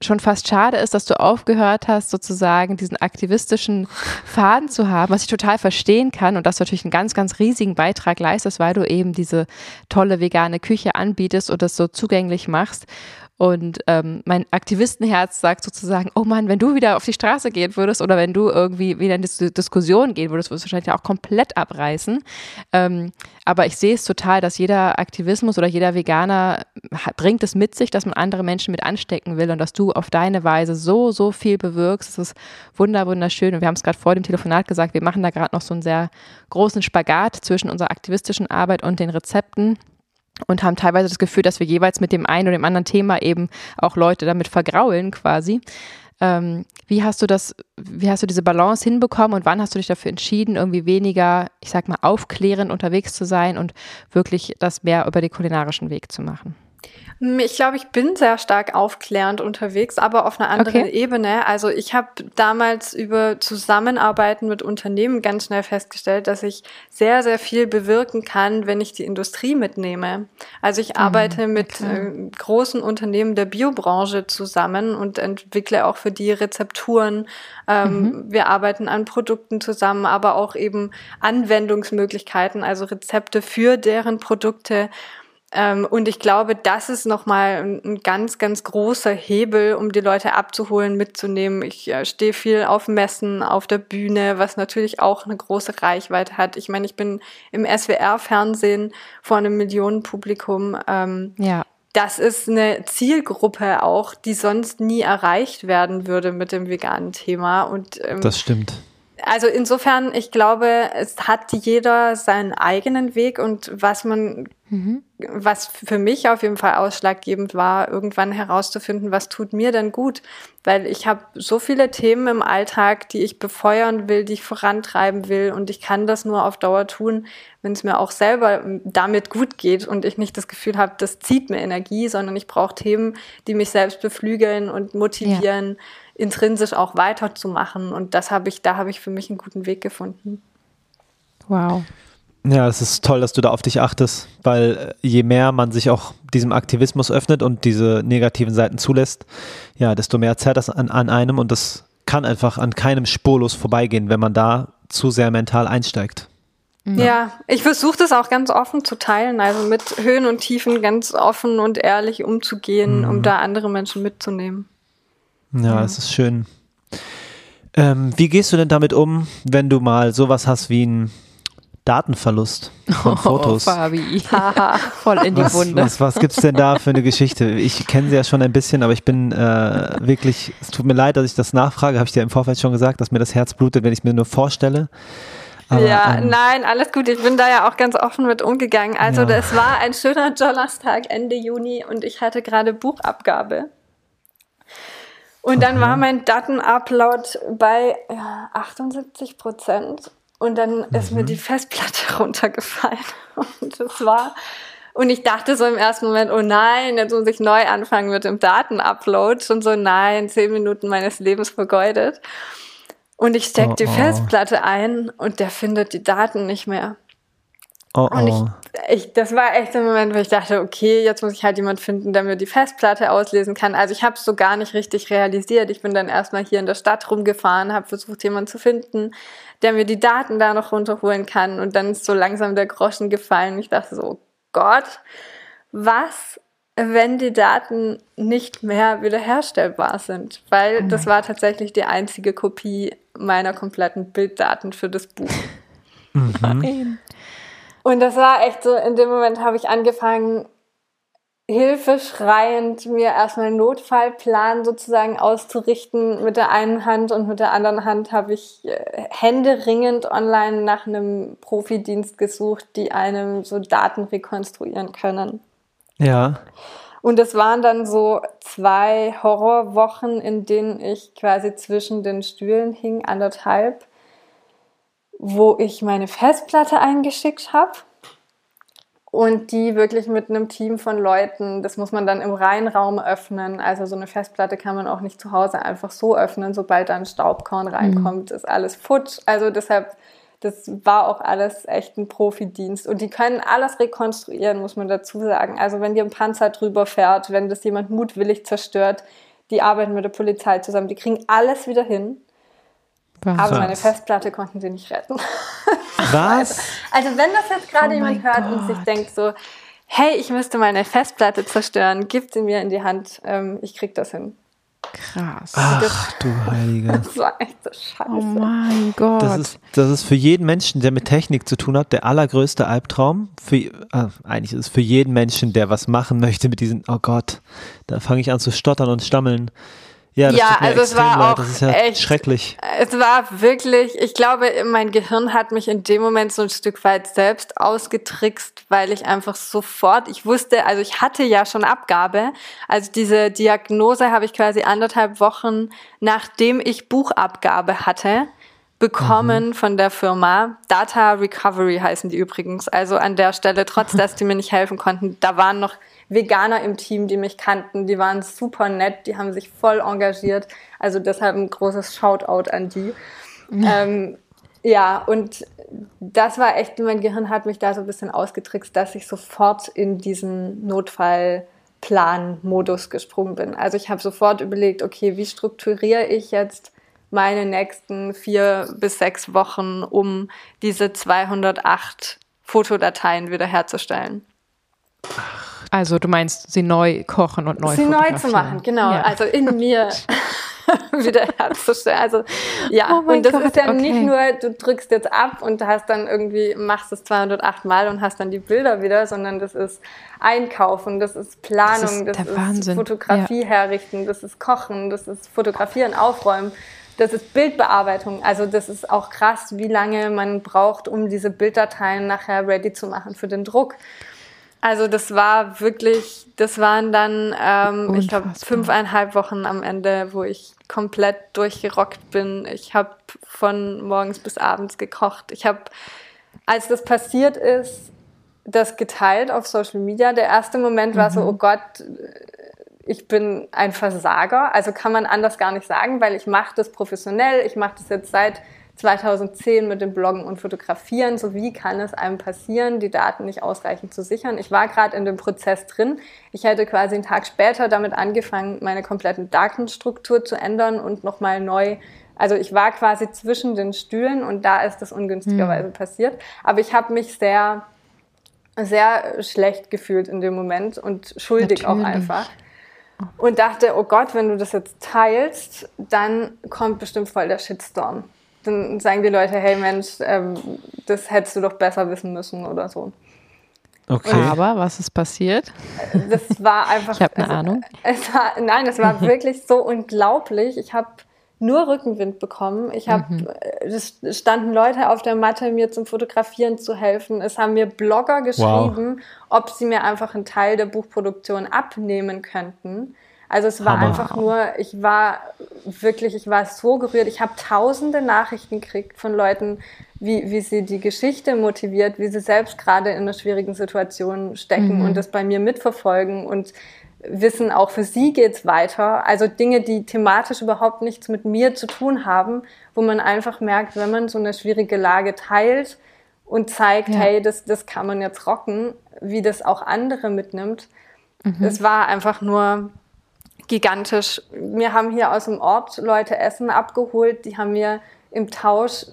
schon fast schade ist, dass du aufgehört hast, sozusagen diesen aktivistischen Faden zu haben, was ich total verstehen kann und dass du natürlich einen ganz, ganz riesigen Beitrag leistest, weil du eben diese tolle vegane Küche anbietest und das so zugänglich machst. Und ähm, mein Aktivistenherz sagt sozusagen, oh Mann, wenn du wieder auf die Straße gehen würdest oder wenn du irgendwie wieder in die Diskussion gehen würdest, würdest du wahrscheinlich auch komplett abreißen. Ähm, aber ich sehe es total, dass jeder Aktivismus oder jeder Veganer bringt es mit sich, dass man andere Menschen mit anstecken will und dass du auf deine Weise so, so viel bewirkst. Das ist wunder, wunderschön. Und wir haben es gerade vor dem Telefonat gesagt, wir machen da gerade noch so einen sehr großen Spagat zwischen unserer aktivistischen Arbeit und den Rezepten und haben teilweise das Gefühl, dass wir jeweils mit dem einen oder dem anderen Thema eben auch Leute damit vergraulen quasi. Ähm, wie hast du das, wie hast du diese Balance hinbekommen und wann hast du dich dafür entschieden, irgendwie weniger, ich sag mal, aufklärend unterwegs zu sein und wirklich das mehr über den kulinarischen Weg zu machen? Hm, ich glaube, ich bin sehr stark aufklärend unterwegs, aber auf einer anderen okay. Ebene. Also ich habe damals über Zusammenarbeiten mit Unternehmen ganz schnell festgestellt, dass ich sehr, sehr viel bewirken kann, wenn ich die Industrie mitnehme. Also ich mhm, arbeite mit äh, großen Unternehmen der Biobranche zusammen und entwickle auch für die Rezepturen. Ähm, mhm. Wir arbeiten an Produkten zusammen, aber auch eben Anwendungsmöglichkeiten, also Rezepte für deren Produkte. Ähm, und ich glaube, das ist nochmal ein, ein ganz, ganz großer Hebel, um die Leute abzuholen, mitzunehmen. Ich äh, stehe viel auf Messen, auf der Bühne, was natürlich auch eine große Reichweite hat. Ich meine, ich bin im SWR-Fernsehen vor einem Millionenpublikum. Ähm, ja. Das ist eine Zielgruppe auch, die sonst nie erreicht werden würde mit dem veganen Thema. Und ähm, das stimmt also insofern, ich glaube, es hat jeder seinen eigenen Weg und was man, mhm. was für mich auf jeden Fall ausschlaggebend war, irgendwann herauszufinden, was tut mir denn gut, weil ich habe so viele Themen im Alltag, die ich befeuern will, die ich vorantreiben will und ich kann das nur auf Dauer tun, wenn es mir auch selber damit gut geht und ich nicht das Gefühl habe, das zieht mir Energie, sondern ich brauche Themen, die mich selbst beflügeln und motivieren. Ja intrinsisch auch weiterzumachen. Und das habe ich, da habe ich für mich einen guten Weg gefunden. Wow. Ja, es ist toll, dass du da auf dich achtest, weil äh, je mehr man sich auch diesem Aktivismus öffnet und diese negativen Seiten zulässt, ja, desto mehr zerrt das an, an einem und das kann einfach an keinem spurlos vorbeigehen, wenn man da zu sehr mental einsteigt. Ja, ja ich versuche das auch ganz offen zu teilen, also mit Höhen und Tiefen ganz offen und ehrlich umzugehen, mhm. um da andere Menschen mitzunehmen. Ja, es ist schön. Ähm, wie gehst du denn damit um, wenn du mal sowas hast wie einen Datenverlust von oh, Fotos? Fabi. Voll in die was, Wunde. Was, was gibt es denn da für eine Geschichte? Ich kenne sie ja schon ein bisschen, aber ich bin äh, wirklich, es tut mir leid, dass ich das nachfrage, habe ich dir im Vorfeld schon gesagt, dass mir das Herz blutet, wenn ich mir nur vorstelle. Aber, ja, ähm, nein, alles gut. Ich bin da ja auch ganz offen mit umgegangen. Also, ja. das war ein schöner Donnerstag Ende Juni und ich hatte gerade Buchabgabe. Und dann war mein Datenupload bei ja, 78 Prozent und dann mhm. ist mir mhm. die Festplatte runtergefallen. Und das war, und ich dachte so im ersten Moment, oh nein, jetzt muss ich neu anfangen mit dem Datenupload. Und so, nein, zehn Minuten meines Lebens vergeudet. Und ich stecke oh, die oh. Festplatte ein und der findet die Daten nicht mehr. Oh, und ich, oh. ich, das war echt ein Moment, wo ich dachte, okay, jetzt muss ich halt jemand finden, der mir die Festplatte auslesen kann. Also ich habe es so gar nicht richtig realisiert. Ich bin dann erstmal hier in der Stadt rumgefahren, habe versucht, jemanden zu finden, der mir die Daten da noch runterholen kann. Und dann ist so langsam der Groschen gefallen. Ich dachte so, oh Gott, was, wenn die Daten nicht mehr wiederherstellbar sind? Weil oh das war tatsächlich die einzige Kopie meiner kompletten Bilddaten für das Buch. Mhm. Und das war echt so, in dem Moment habe ich angefangen, hilfeschreiend mir erstmal einen Notfallplan sozusagen auszurichten mit der einen Hand und mit der anderen Hand habe ich äh, händeringend online nach einem Profidienst gesucht, die einem so Daten rekonstruieren können. Ja. Und es waren dann so zwei Horrorwochen, in denen ich quasi zwischen den Stühlen hing, anderthalb, wo ich meine Festplatte eingeschickt habe und die wirklich mit einem Team von Leuten, das muss man dann im Reihenraum öffnen. Also so eine Festplatte kann man auch nicht zu Hause einfach so öffnen, sobald da ein Staubkorn reinkommt, mhm. ist alles futsch. Also deshalb, das war auch alles echt ein Profidienst. Und die können alles rekonstruieren, muss man dazu sagen. Also wenn dir ein Panzer drüber fährt, wenn das jemand mutwillig zerstört, die arbeiten mit der Polizei zusammen, die kriegen alles wieder hin. Was? Aber meine Festplatte konnten sie nicht retten. Was? Also, also wenn das jetzt gerade oh jemand hört Gott. und sich denkt so, hey, ich müsste meine Festplatte zerstören, gib sie mir in die Hand, ähm, ich krieg das hin. Krass. Ach, du Heilige. Das war echt so scheiße. Oh mein Gott. Das ist, das ist für jeden Menschen, der mit Technik zu tun hat, der allergrößte Albtraum. Für, äh, eigentlich ist es für jeden Menschen, der was machen möchte mit diesen, oh Gott, da fange ich an zu stottern und stammeln. Ja, das ja also es war leid. auch ja echt schrecklich. Es war wirklich, ich glaube, mein Gehirn hat mich in dem Moment so ein Stück weit selbst ausgetrickst, weil ich einfach sofort, ich wusste, also ich hatte ja schon Abgabe, also diese Diagnose habe ich quasi anderthalb Wochen nachdem ich Buchabgabe hatte bekommen mhm. von der Firma. Data Recovery heißen die übrigens. Also an der Stelle, trotz dass die mir nicht helfen konnten, da waren noch Veganer im Team, die mich kannten, die waren super nett, die haben sich voll engagiert. Also deshalb ein großes Shoutout an die. Ja. Ähm, ja, und das war echt, mein Gehirn hat mich da so ein bisschen ausgetrickst, dass ich sofort in diesen Notfallplan-Modus gesprungen bin. Also ich habe sofort überlegt, okay, wie strukturiere ich jetzt meine nächsten vier bis sechs Wochen, um diese 208 Fotodateien wiederherzustellen. Ach. Also du meinst, sie neu kochen und neu Sie neu zu machen, genau. Ja. Also in mir wieder herzustellen. Also ja, oh und das Gott, ist ja okay. nicht nur, du drückst jetzt ab und hast dann irgendwie, machst es 208 Mal und hast dann die Bilder wieder, sondern das ist Einkaufen, das ist Planung, das ist, das ist Fotografie ja. herrichten, das ist Kochen, das ist Fotografieren, Aufräumen. Das ist Bildbearbeitung. Also das ist auch krass, wie lange man braucht, um diese Bilddateien nachher ready zu machen für den Druck. Also das war wirklich, das waren dann, ähm, ich glaube, fünfeinhalb Wochen am Ende, wo ich komplett durchgerockt bin. Ich habe von morgens bis abends gekocht. Ich habe, als das passiert ist, das geteilt auf Social Media. Der erste Moment war mhm. so, oh Gott, ich bin ein Versager. Also kann man anders gar nicht sagen, weil ich mache das professionell. Ich mache das jetzt seit 2010 mit dem Bloggen und Fotografieren. So wie kann es einem passieren, die Daten nicht ausreichend zu sichern? Ich war gerade in dem Prozess drin. Ich hätte quasi einen Tag später damit angefangen, meine komplette Datenstruktur zu ändern und nochmal neu also ich war quasi zwischen den Stühlen und da ist das ungünstigerweise mhm. passiert. Aber ich habe mich sehr, sehr schlecht gefühlt in dem Moment und schuldig Natürlich. auch einfach. Und dachte, oh Gott, wenn du das jetzt teilst, dann kommt bestimmt voll der Shitstorm dann sagen die Leute, hey Mensch, ähm, das hättest du doch besser wissen müssen oder so. Okay. Aber was ist passiert? Das war einfach. ich habe eine also, Ahnung. Es war, nein, es war wirklich so unglaublich. Ich habe nur Rückenwind bekommen. Ich habe, mhm. es standen Leute auf der Matte, mir zum Fotografieren zu helfen. Es haben mir Blogger geschrieben, wow. ob sie mir einfach einen Teil der Buchproduktion abnehmen könnten. Also es war Hammer. einfach nur, ich war wirklich, ich war so gerührt. Ich habe tausende Nachrichten gekriegt von Leuten, wie, wie sie die Geschichte motiviert, wie sie selbst gerade in einer schwierigen Situation stecken mhm. und das bei mir mitverfolgen und wissen, auch für sie geht's weiter. Also Dinge, die thematisch überhaupt nichts mit mir zu tun haben, wo man einfach merkt, wenn man so eine schwierige Lage teilt und zeigt, ja. hey, das, das kann man jetzt rocken, wie das auch andere mitnimmt. Mhm. Es war einfach nur gigantisch. Wir haben hier aus dem Ort Leute Essen abgeholt, die haben mir im Tausch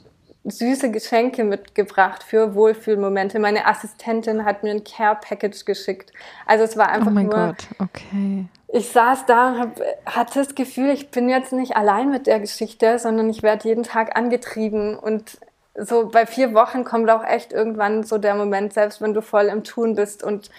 süße Geschenke mitgebracht für Wohlfühlmomente. Meine Assistentin hat mir ein Care-Package geschickt. Also es war einfach oh mein nur. Gott, okay. Ich saß da und hab, hatte das Gefühl, ich bin jetzt nicht allein mit der Geschichte, sondern ich werde jeden Tag angetrieben. Und so bei vier Wochen kommt auch echt irgendwann so der Moment, selbst wenn du voll im Tun bist und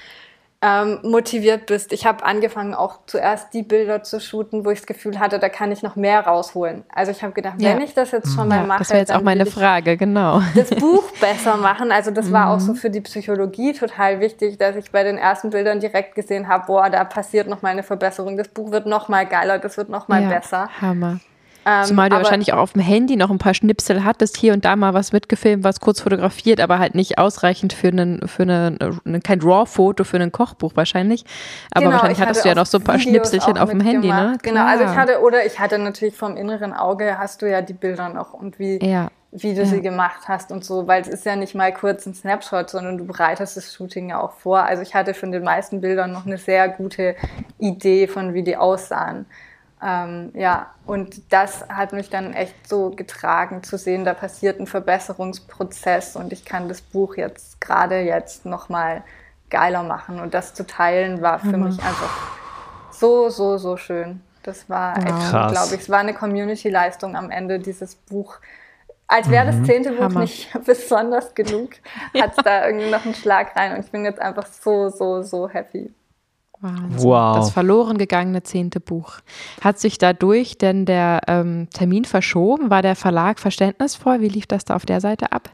ähm, motiviert bist. Ich habe angefangen, auch zuerst die Bilder zu shooten, wo ich das Gefühl hatte, da kann ich noch mehr rausholen. Also ich habe gedacht, ja. wenn ich das jetzt schon mal ja, mache, das wäre jetzt auch meine Frage, genau. Das Buch besser machen. Also das war auch so mhm. für die Psychologie total wichtig, dass ich bei den ersten Bildern direkt gesehen habe, boah, da passiert noch mal eine Verbesserung. Das Buch wird noch mal geiler, das wird noch mal ja, besser. Hammer. Ähm, Zumal du wahrscheinlich auch auf dem Handy noch ein paar Schnipsel hattest, hier und da mal was mitgefilmt, was kurz fotografiert, aber halt nicht ausreichend für einen, für einen, kein RAW-Foto für ein Kochbuch wahrscheinlich. Aber genau, wahrscheinlich hattest du ja noch so ein paar Videos Schnipselchen auf dem Handy, ne? Genau, also ich hatte, oder ich hatte natürlich vom inneren Auge hast du ja die Bilder noch und wie, ja. wie du ja. sie gemacht hast und so, weil es ist ja nicht mal kurz ein Snapshot, sondern du bereitest das Shooting ja auch vor. Also ich hatte von den meisten Bildern noch eine sehr gute Idee von wie die aussahen. Ähm, ja, und das hat mich dann echt so getragen zu sehen, da passiert ein Verbesserungsprozess und ich kann das Buch jetzt gerade jetzt nochmal geiler machen. Und das zu teilen war für mhm. mich einfach so, so, so schön. Das war echt, glaube ich, es war eine Community-Leistung am Ende, dieses Buch. Als wäre das mhm. zehnte Buch Hammer. nicht besonders genug, hat es da irgendwie noch einen Schlag rein und ich bin jetzt einfach so, so, so happy. Wahnsinn. Wow. Das verloren gegangene zehnte Buch. Hat sich dadurch denn der ähm, Termin verschoben? War der Verlag verständnisvoll? Wie lief das da auf der Seite ab?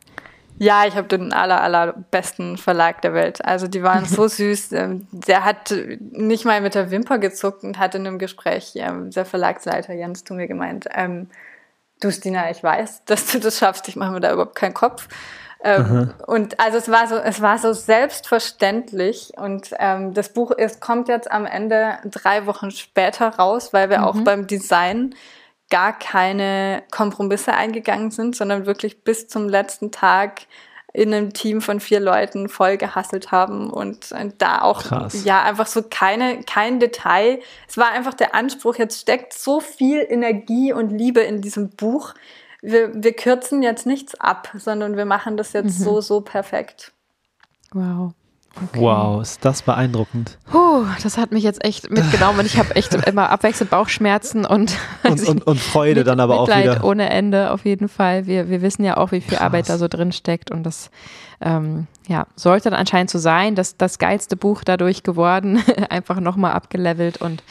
Ja, ich habe den aller, allerbesten Verlag der Welt. Also die waren so süß. Ähm, der hat nicht mal mit der Wimper gezuckt und hat in einem Gespräch ähm, der Verlagsleiter Jens mir gemeint, ähm, du Stina, ich weiß, dass du das schaffst. Ich mache mir da überhaupt keinen Kopf. Ähm, und also es war so, es war so selbstverständlich. Und ähm, das Buch ist, kommt jetzt am Ende drei Wochen später raus, weil wir mhm. auch beim Design gar keine Kompromisse eingegangen sind, sondern wirklich bis zum letzten Tag in einem Team von vier Leuten voll gehasselt haben und, und da auch Krass. ja einfach so keine kein Detail. Es war einfach der Anspruch. Jetzt steckt so viel Energie und Liebe in diesem Buch wir, wir kürzen jetzt nichts ab, sondern wir machen das jetzt mhm. so, so perfekt. Wow. Okay. Wow, ist das beeindruckend. Puh, das hat mich jetzt echt mitgenommen und ich habe echt immer abwechselnd Bauchschmerzen und, und, und, und Freude dann aber Mitleid auch wieder. ohne Ende auf jeden Fall. Wir, wir wissen ja auch, wie viel Krass. Arbeit da so drin steckt und das ähm, ja, sollte dann anscheinend so sein, dass das geilste Buch dadurch geworden, einfach nochmal abgelevelt und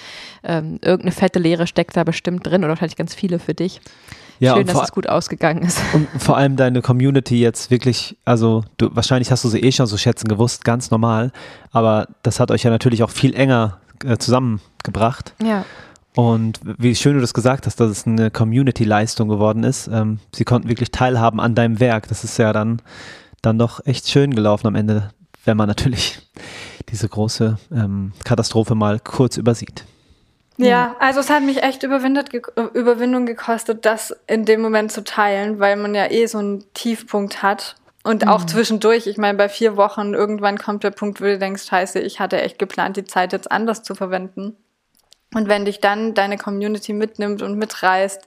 ähm, irgendeine fette Lehre steckt da bestimmt drin oder vielleicht ganz viele für dich. Ja, Schön, dass es gut ausgegangen ist. Und vor allem deine Community jetzt wirklich, also du, wahrscheinlich hast du sie eh schon so schätzen gewusst, ganz normal, aber das hat euch ja natürlich auch viel enger äh, zusammengebracht. Ja. Und wie schön du das gesagt hast, dass es eine Community-Leistung geworden ist. Ähm, sie konnten wirklich teilhaben an deinem Werk. Das ist ja dann, dann doch echt schön gelaufen am Ende, wenn man natürlich diese große ähm, Katastrophe mal kurz übersieht. Ja, also es hat mich echt Überwindet, Überwindung gekostet, das in dem Moment zu teilen, weil man ja eh so einen Tiefpunkt hat. Und auch mhm. zwischendurch, ich meine, bei vier Wochen, irgendwann kommt der Punkt, wo du denkst, scheiße, ich hatte echt geplant, die Zeit jetzt anders zu verwenden. Und wenn dich dann deine Community mitnimmt und mitreißt,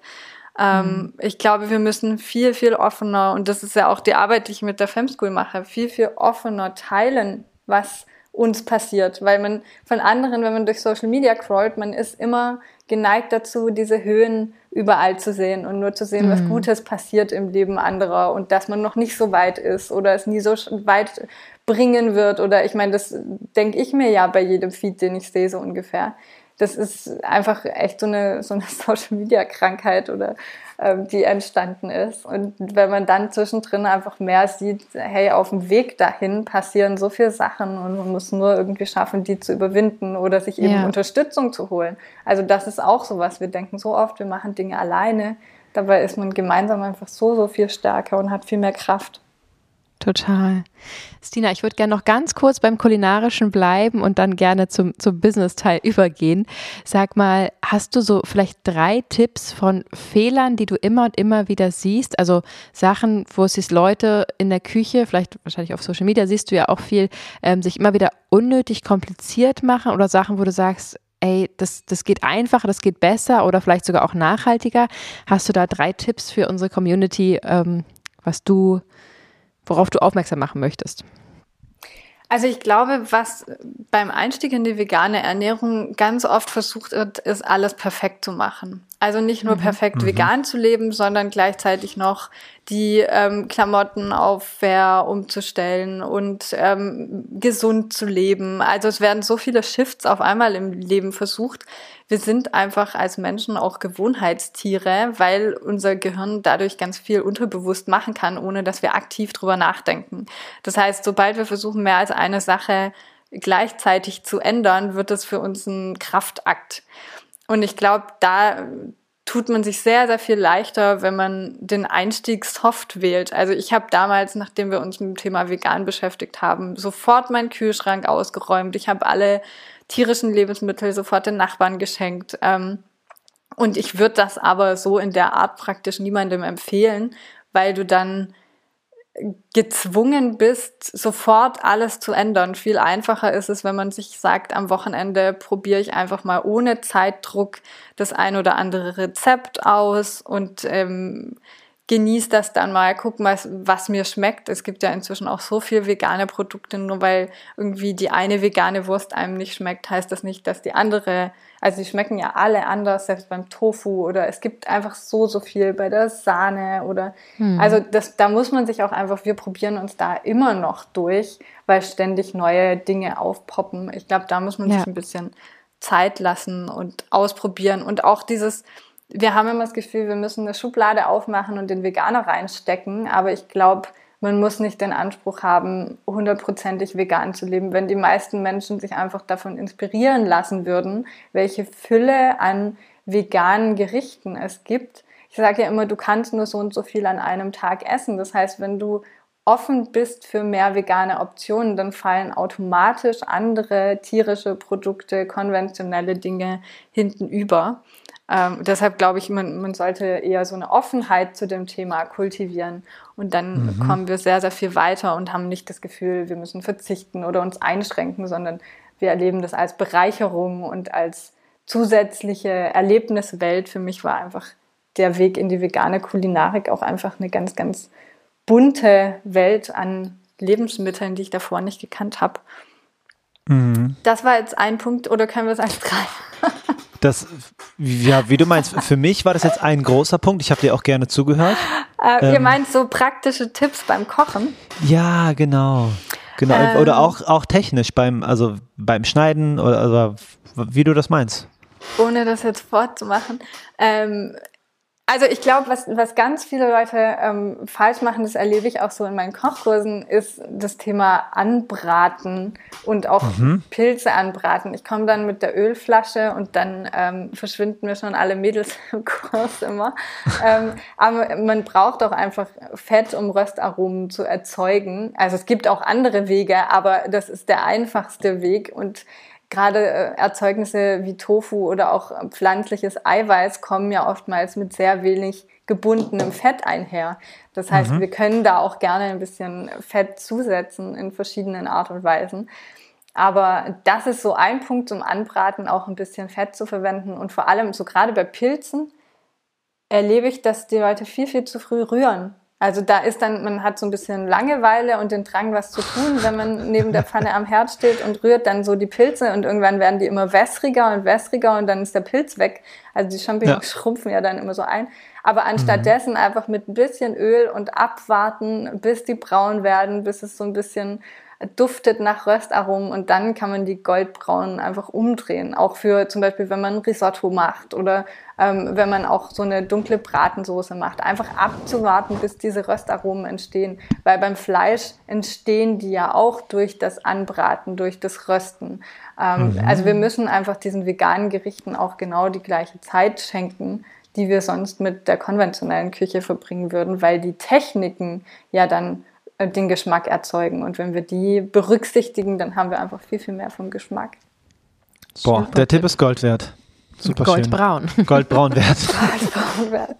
ähm, mhm. ich glaube, wir müssen viel, viel offener, und das ist ja auch die Arbeit, die ich mit der Femschool mache, viel, viel offener teilen, was uns passiert, weil man von anderen, wenn man durch Social Media crawlt, man ist immer geneigt dazu, diese Höhen überall zu sehen und nur zu sehen, mhm. was Gutes passiert im Leben anderer und dass man noch nicht so weit ist oder es nie so weit bringen wird oder ich meine, das denke ich mir ja bei jedem Feed, den ich sehe, so ungefähr. Das ist einfach echt so eine, so eine Social Media Krankheit oder ähm, die entstanden ist. Und wenn man dann zwischendrin einfach mehr sieht, hey, auf dem Weg dahin passieren so viele Sachen und man muss nur irgendwie schaffen, die zu überwinden oder sich eben ja. Unterstützung zu holen. Also das ist auch so was. Wir denken so oft, wir machen Dinge alleine. Dabei ist man gemeinsam einfach so, so viel stärker und hat viel mehr Kraft. Total. Stina, ich würde gerne noch ganz kurz beim Kulinarischen bleiben und dann gerne zum, zum Business-Teil übergehen. Sag mal, hast du so vielleicht drei Tipps von Fehlern, die du immer und immer wieder siehst? Also Sachen, wo es sich Leute in der Küche, vielleicht wahrscheinlich auf Social Media siehst du ja auch viel, ähm, sich immer wieder unnötig kompliziert machen oder Sachen, wo du sagst, ey, das, das geht einfacher, das geht besser oder vielleicht sogar auch nachhaltiger. Hast du da drei Tipps für unsere Community, ähm, was du worauf du aufmerksam machen möchtest? Also ich glaube, was beim Einstieg in die vegane Ernährung ganz oft versucht wird, ist alles perfekt zu machen. Also nicht nur mhm. perfekt mhm. vegan zu leben, sondern gleichzeitig noch die ähm, Klamotten auf fair umzustellen und ähm, gesund zu leben. Also es werden so viele Shifts auf einmal im Leben versucht. Wir sind einfach als Menschen auch Gewohnheitstiere, weil unser Gehirn dadurch ganz viel unterbewusst machen kann, ohne dass wir aktiv drüber nachdenken. Das heißt, sobald wir versuchen, mehr als eine Sache gleichzeitig zu ändern, wird es für uns ein Kraftakt. Und ich glaube, da tut man sich sehr, sehr viel leichter, wenn man den Einstieg soft wählt. Also ich habe damals, nachdem wir uns mit dem Thema vegan beschäftigt haben, sofort meinen Kühlschrank ausgeräumt. Ich habe alle tierischen Lebensmittel sofort den Nachbarn geschenkt. Ähm, und ich würde das aber so in der Art praktisch niemandem empfehlen, weil du dann gezwungen bist, sofort alles zu ändern. Viel einfacher ist es, wenn man sich sagt, am Wochenende probiere ich einfach mal ohne Zeitdruck das ein oder andere Rezept aus und ähm, genieß das dann mal, guck mal, was mir schmeckt. Es gibt ja inzwischen auch so viel vegane Produkte, nur weil irgendwie die eine vegane Wurst einem nicht schmeckt, heißt das nicht, dass die andere, also die schmecken ja alle anders, selbst beim Tofu oder es gibt einfach so, so viel bei der Sahne oder, hm. also das, da muss man sich auch einfach, wir probieren uns da immer noch durch, weil ständig neue Dinge aufpoppen. Ich glaube, da muss man ja. sich ein bisschen Zeit lassen und ausprobieren und auch dieses, wir haben immer das Gefühl, wir müssen eine Schublade aufmachen und den Veganer reinstecken, aber ich glaube, man muss nicht den Anspruch haben, hundertprozentig vegan zu leben. Wenn die meisten Menschen sich einfach davon inspirieren lassen würden, welche Fülle an veganen Gerichten es gibt. Ich sage ja immer, du kannst nur so und so viel an einem Tag essen. Das heißt, wenn du offen bist für mehr vegane Optionen, dann fallen automatisch andere tierische Produkte, konventionelle Dinge hinten über. Ähm, deshalb glaube ich, man, man sollte eher so eine Offenheit zu dem Thema kultivieren. Und dann mhm. kommen wir sehr, sehr viel weiter und haben nicht das Gefühl, wir müssen verzichten oder uns einschränken, sondern wir erleben das als Bereicherung und als zusätzliche Erlebniswelt. Für mich war einfach der Weg in die vegane Kulinarik auch einfach eine ganz, ganz bunte Welt an Lebensmitteln, die ich davor nicht gekannt habe. Mhm. Das war jetzt ein Punkt, oder können wir es als drei? Das, ja, wie du meinst, für mich war das jetzt ein großer Punkt. Ich habe dir auch gerne zugehört. Äh, ähm, ihr meint so praktische Tipps beim Kochen? Ja, genau. Genau. Ähm, oder auch, auch technisch beim, also beim Schneiden oder also, wie du das meinst. Ohne das jetzt fortzumachen. Ähm, also ich glaube, was, was ganz viele Leute ähm, falsch machen, das erlebe ich auch so in meinen Kochkursen, ist das Thema Anbraten und auch mhm. Pilze anbraten. Ich komme dann mit der Ölflasche und dann ähm, verschwinden mir schon alle Mädels im Kurs immer. ähm, aber man braucht auch einfach Fett, um Röstaromen zu erzeugen. Also es gibt auch andere Wege, aber das ist der einfachste Weg und gerade äh, Erzeugnisse wie Tofu oder auch pflanzliches Eiweiß kommen ja oftmals mit sehr wenig gebundenem Fett einher. Das heißt, mhm. wir können da auch gerne ein bisschen Fett zusetzen in verschiedenen Art und Weisen. Aber das ist so ein Punkt zum Anbraten, auch ein bisschen Fett zu verwenden. Und vor allem, so gerade bei Pilzen, erlebe ich, dass die Leute viel, viel zu früh rühren. Also da ist dann, man hat so ein bisschen Langeweile und den Drang, was zu tun, wenn man neben der Pfanne am Herd steht und rührt dann so die Pilze und irgendwann werden die immer wässriger und wässriger und dann ist der Pilz weg. Also die Champignons ja. schrumpfen ja dann immer so ein. Aber anstattdessen mhm. einfach mit ein bisschen Öl und abwarten, bis die braun werden, bis es so ein bisschen duftet nach Röstaromen und dann kann man die goldbraunen einfach umdrehen. Auch für zum Beispiel, wenn man Risotto macht oder ähm, wenn man auch so eine dunkle Bratensoße macht. Einfach abzuwarten, bis diese Röstaromen entstehen. Weil beim Fleisch entstehen die ja auch durch das Anbraten, durch das Rösten. Ähm, mhm. Also wir müssen einfach diesen veganen Gerichten auch genau die gleiche Zeit schenken, die wir sonst mit der konventionellen Küche verbringen würden, weil die Techniken ja dann den Geschmack erzeugen. Und wenn wir die berücksichtigen, dann haben wir einfach viel, viel mehr vom Geschmack. Boah, der Tipp ist Gold wert. Super Goldbraun. Schön. Goldbraun wert.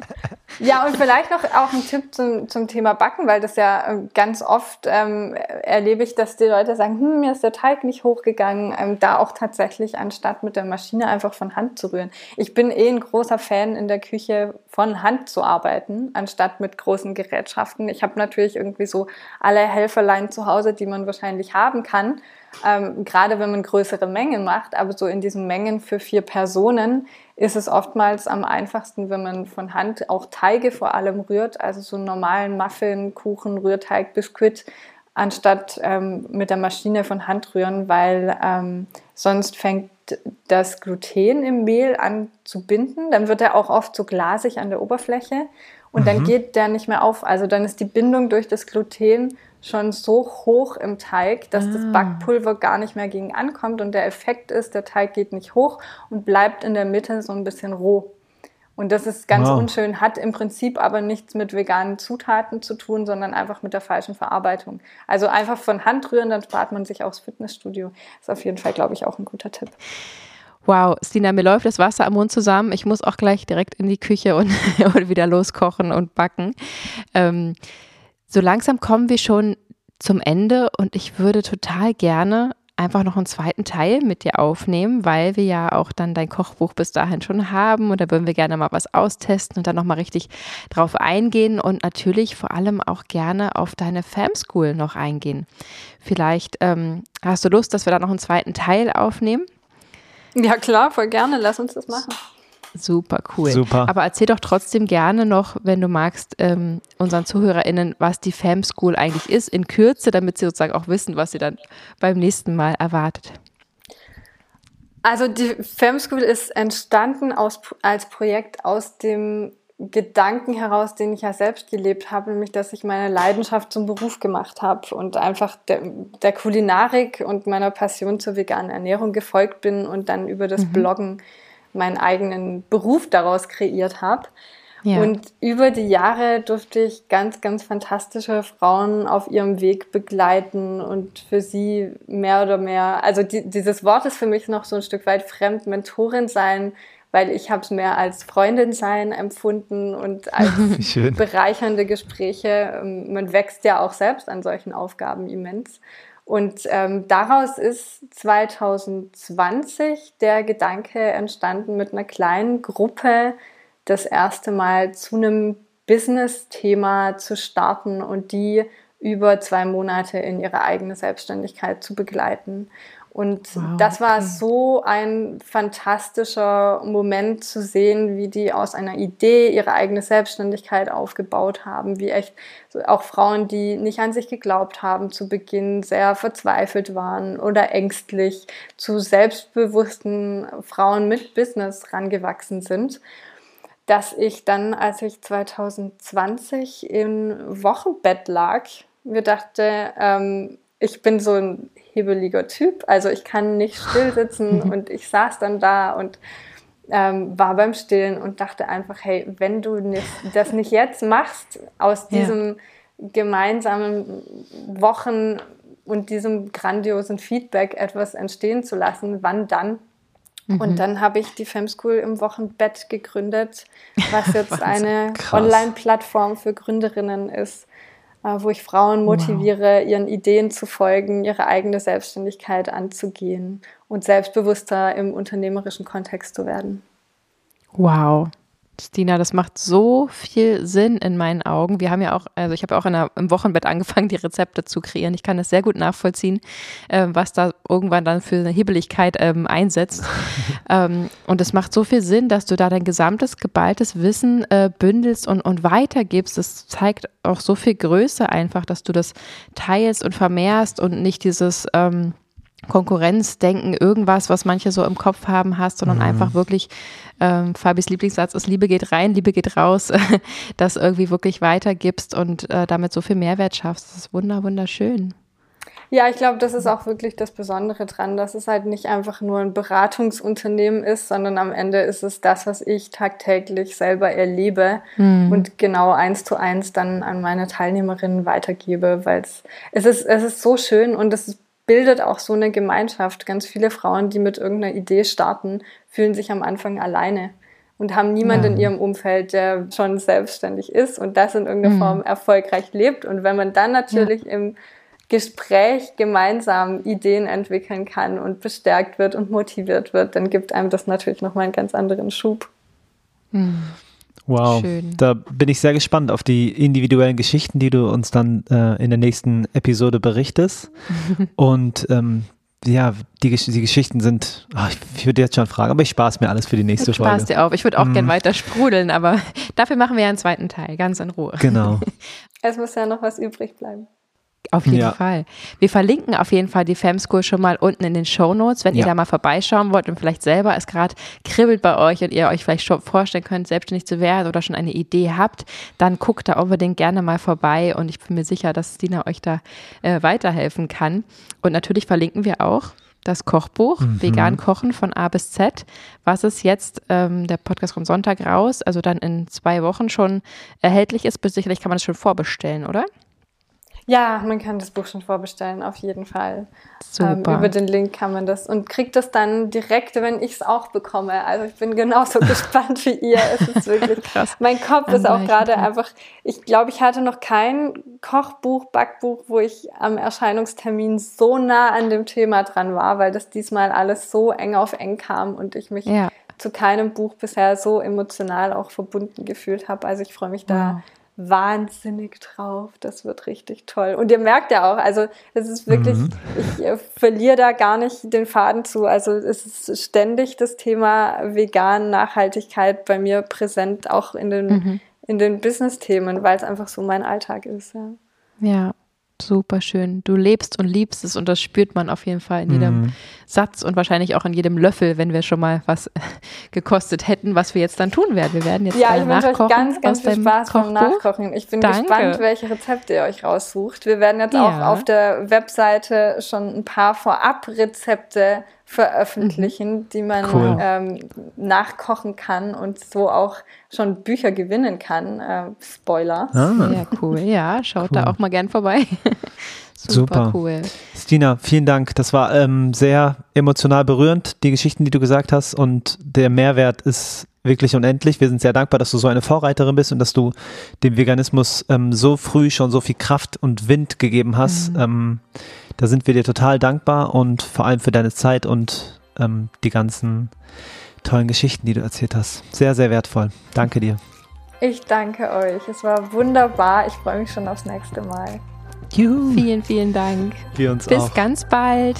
Ja, und vielleicht noch auch ein Tipp zum, zum Thema Backen, weil das ja ähm, ganz oft ähm, erlebe ich, dass die Leute sagen, hm, mir ist der Teig nicht hochgegangen, ähm, da auch tatsächlich anstatt mit der Maschine einfach von Hand zu rühren. Ich bin eh ein großer Fan in der Küche von Hand zu arbeiten, anstatt mit großen Gerätschaften. Ich habe natürlich irgendwie so alle Helferlein zu Hause, die man wahrscheinlich haben kann. Ähm, gerade wenn man größere Mengen macht, aber so in diesen Mengen für vier Personen ist es oftmals am einfachsten, wenn man von Hand auch Teige vor allem rührt, also so einen normalen Muffin, Kuchen, Rührteig, Biskuit, anstatt ähm, mit der Maschine von Hand rühren, weil ähm, sonst fängt das Gluten im Mehl an zu binden. Dann wird er auch oft so glasig an der Oberfläche und mhm. dann geht der nicht mehr auf. Also dann ist die Bindung durch das Gluten schon so hoch im Teig, dass ah. das Backpulver gar nicht mehr gegen ankommt und der Effekt ist, der Teig geht nicht hoch und bleibt in der Mitte so ein bisschen roh. Und das ist ganz wow. unschön, hat im Prinzip aber nichts mit veganen Zutaten zu tun, sondern einfach mit der falschen Verarbeitung. Also einfach von Hand rühren, dann spart man sich aufs Fitnessstudio. Ist auf jeden Fall, glaube ich, auch ein guter Tipp. Wow, Stina, mir läuft das Wasser am Mund zusammen. Ich muss auch gleich direkt in die Küche und, und wieder loskochen und backen. Ähm, so langsam kommen wir schon zum Ende und ich würde total gerne einfach noch einen zweiten Teil mit dir aufnehmen, weil wir ja auch dann dein Kochbuch bis dahin schon haben und da würden wir gerne mal was austesten und dann nochmal richtig drauf eingehen und natürlich vor allem auch gerne auf deine Fam School noch eingehen. Vielleicht ähm, hast du Lust, dass wir da noch einen zweiten Teil aufnehmen? Ja klar, voll gerne, lass uns das machen. Super cool. Super. Aber erzähl doch trotzdem gerne noch, wenn du magst, ähm, unseren ZuhörerInnen, was die Fam School eigentlich ist, in Kürze, damit sie sozusagen auch wissen, was sie dann beim nächsten Mal erwartet. Also die Fam School ist entstanden aus, als Projekt aus dem Gedanken heraus, den ich ja selbst gelebt habe, nämlich dass ich meine Leidenschaft zum Beruf gemacht habe und einfach der, der Kulinarik und meiner Passion zur veganen Ernährung gefolgt bin und dann über das mhm. Bloggen meinen eigenen Beruf daraus kreiert habe. Ja. Und über die Jahre durfte ich ganz, ganz fantastische Frauen auf ihrem Weg begleiten und für sie mehr oder mehr, also die, dieses Wort ist für mich noch so ein Stück weit fremd, Mentorin sein, weil ich habe es mehr als Freundin sein empfunden und als bereichernde Gespräche. Ähm, man wächst ja auch selbst an solchen Aufgaben immens. Und ähm, daraus ist 2020 der Gedanke entstanden, mit einer kleinen Gruppe das erste Mal zu einem Business-Thema zu starten und die über zwei Monate in ihre eigene Selbstständigkeit zu begleiten. Und wow, das war okay. so ein fantastischer Moment zu sehen, wie die aus einer Idee ihre eigene Selbstständigkeit aufgebaut haben, wie echt auch Frauen, die nicht an sich geglaubt haben, zu Beginn sehr verzweifelt waren oder ängstlich, zu selbstbewussten Frauen mit Business rangewachsen sind dass ich dann, als ich 2020 im Wochenbett lag, mir dachte, ähm, ich bin so ein hebeliger Typ. Also ich kann nicht still sitzen und ich saß dann da und ähm, war beim Stillen und dachte einfach, hey, wenn du nicht, das nicht jetzt machst, aus diesem ja. gemeinsamen Wochen und diesem grandiosen Feedback etwas entstehen zu lassen, wann dann? Mhm. Und dann habe ich die Fem School im Wochenbett gegründet, was jetzt eine Online-Plattform für Gründerinnen ist, wo ich Frauen motiviere, wow. ihren Ideen zu folgen, ihre eigene Selbstständigkeit anzugehen und selbstbewusster im unternehmerischen Kontext zu werden. Wow, Stina, das macht so viel Sinn in meinen Augen. Wir haben ja auch, also ich habe auch der, im Wochenbett angefangen, die Rezepte zu kreieren. Ich kann das sehr gut nachvollziehen, äh, was da irgendwann dann für eine Hebeligkeit ähm, einsetzt. ähm, und es macht so viel Sinn, dass du da dein gesamtes geballtes Wissen äh, bündelst und, und weitergibst. Das zeigt auch so viel Größe einfach, dass du das teilst und vermehrst und nicht dieses ähm, Konkurrenzdenken, irgendwas, was manche so im Kopf haben, hast, sondern mhm. einfach wirklich, ähm, Fabis Lieblingssatz ist, Liebe geht rein, Liebe geht raus, das irgendwie wirklich weitergibst und äh, damit so viel Mehrwert schaffst. Das ist wunder, wunderschön. Ja, ich glaube, das ist auch wirklich das Besondere dran, dass es halt nicht einfach nur ein Beratungsunternehmen ist, sondern am Ende ist es das, was ich tagtäglich selber erlebe mhm. und genau eins zu eins dann an meine Teilnehmerinnen weitergebe, weil es ist, es ist so schön und es ist bildet auch so eine Gemeinschaft. Ganz viele Frauen, die mit irgendeiner Idee starten, fühlen sich am Anfang alleine und haben niemanden ja. in ihrem Umfeld, der schon selbstständig ist und das in irgendeiner mhm. Form erfolgreich lebt. Und wenn man dann natürlich ja. im Gespräch gemeinsam Ideen entwickeln kann und bestärkt wird und motiviert wird, dann gibt einem das natürlich nochmal einen ganz anderen Schub. Mhm. Wow, Schön. da bin ich sehr gespannt auf die individuellen Geschichten, die du uns dann äh, in der nächsten Episode berichtest. Und ähm, ja, die, die Geschichten sind, ach, ich würde jetzt schon fragen, aber ich spaß mir alles für die nächste Folge. Spaß dir auf. Ich würde auch mm. gern weiter sprudeln, aber dafür machen wir ja einen zweiten Teil, ganz in Ruhe. Genau. es muss ja noch was übrig bleiben. Auf jeden ja. Fall. Wir verlinken auf jeden Fall die Fam School schon mal unten in den Show Notes, wenn ja. ihr da mal vorbeischauen wollt und vielleicht selber es gerade kribbelt bei euch und ihr euch vielleicht schon vorstellen könnt, selbstständig zu werden oder schon eine Idee habt, dann guckt da unbedingt gerne mal vorbei und ich bin mir sicher, dass Dina euch da äh, weiterhelfen kann. Und natürlich verlinken wir auch das Kochbuch mhm. Vegan Kochen von A bis Z, was es jetzt, ähm, der Podcast kommt Sonntag raus, also dann in zwei Wochen schon erhältlich ist. Bis sicherlich kann man es schon vorbestellen, oder? Ja, man kann das Buch schon vorbestellen, auf jeden Fall. Super. Ähm, über den Link kann man das und kriegt das dann direkt, wenn ich es auch bekomme. Also ich bin genauso gespannt wie ihr. Es ist wirklich krass. Mein Kopf ist auch gerade einfach, ich glaube, ich hatte noch kein Kochbuch, Backbuch, wo ich am Erscheinungstermin so nah an dem Thema dran war, weil das diesmal alles so eng auf eng kam und ich mich ja. zu keinem Buch bisher so emotional auch verbunden gefühlt habe. Also ich freue mich da. Wahnsinnig drauf. Das wird richtig toll. Und ihr merkt ja auch, also es ist wirklich, mhm. ich äh, verliere da gar nicht den Faden zu. Also es ist ständig das Thema vegan Nachhaltigkeit bei mir präsent, auch in den, mhm. in den Business-Themen, weil es einfach so mein Alltag ist. Ja. ja. Super schön. Du lebst und liebst es und das spürt man auf jeden Fall in jedem mhm. Satz und wahrscheinlich auch in jedem Löffel, wenn wir schon mal was gekostet hätten, was wir jetzt dann tun werden. Wir werden jetzt ja, ich wünsche euch ganz, ganz viel Spaß beim Nachkochen. Ich bin Danke. gespannt, welche Rezepte ihr euch raussucht. Wir werden jetzt ja. auch auf der Webseite schon ein paar Vorab-Rezepte veröffentlichen, mhm. die man cool. ähm, nachkochen kann und so auch schon Bücher gewinnen kann. Äh, Spoiler. Ah. Ja, cool. Ja, schaut cool. da auch mal gern vorbei. Super, Super, cool. Stina, vielen Dank. Das war ähm, sehr emotional berührend, die Geschichten, die du gesagt hast. Und der Mehrwert ist wirklich unendlich. Wir sind sehr dankbar, dass du so eine Vorreiterin bist und dass du dem Veganismus ähm, so früh schon so viel Kraft und Wind gegeben hast. Mhm. Ähm, da sind wir dir total dankbar und vor allem für deine Zeit und ähm, die ganzen tollen Geschichten, die du erzählt hast. Sehr, sehr wertvoll. Danke dir. Ich danke euch. Es war wunderbar. Ich freue mich schon aufs nächste Mal. Juhu. Vielen, vielen Dank. Wir uns Bis auch. ganz bald.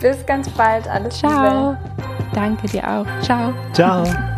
Bis ganz bald. Alles Ciao. Liebe. Danke dir auch. Ciao. Ciao.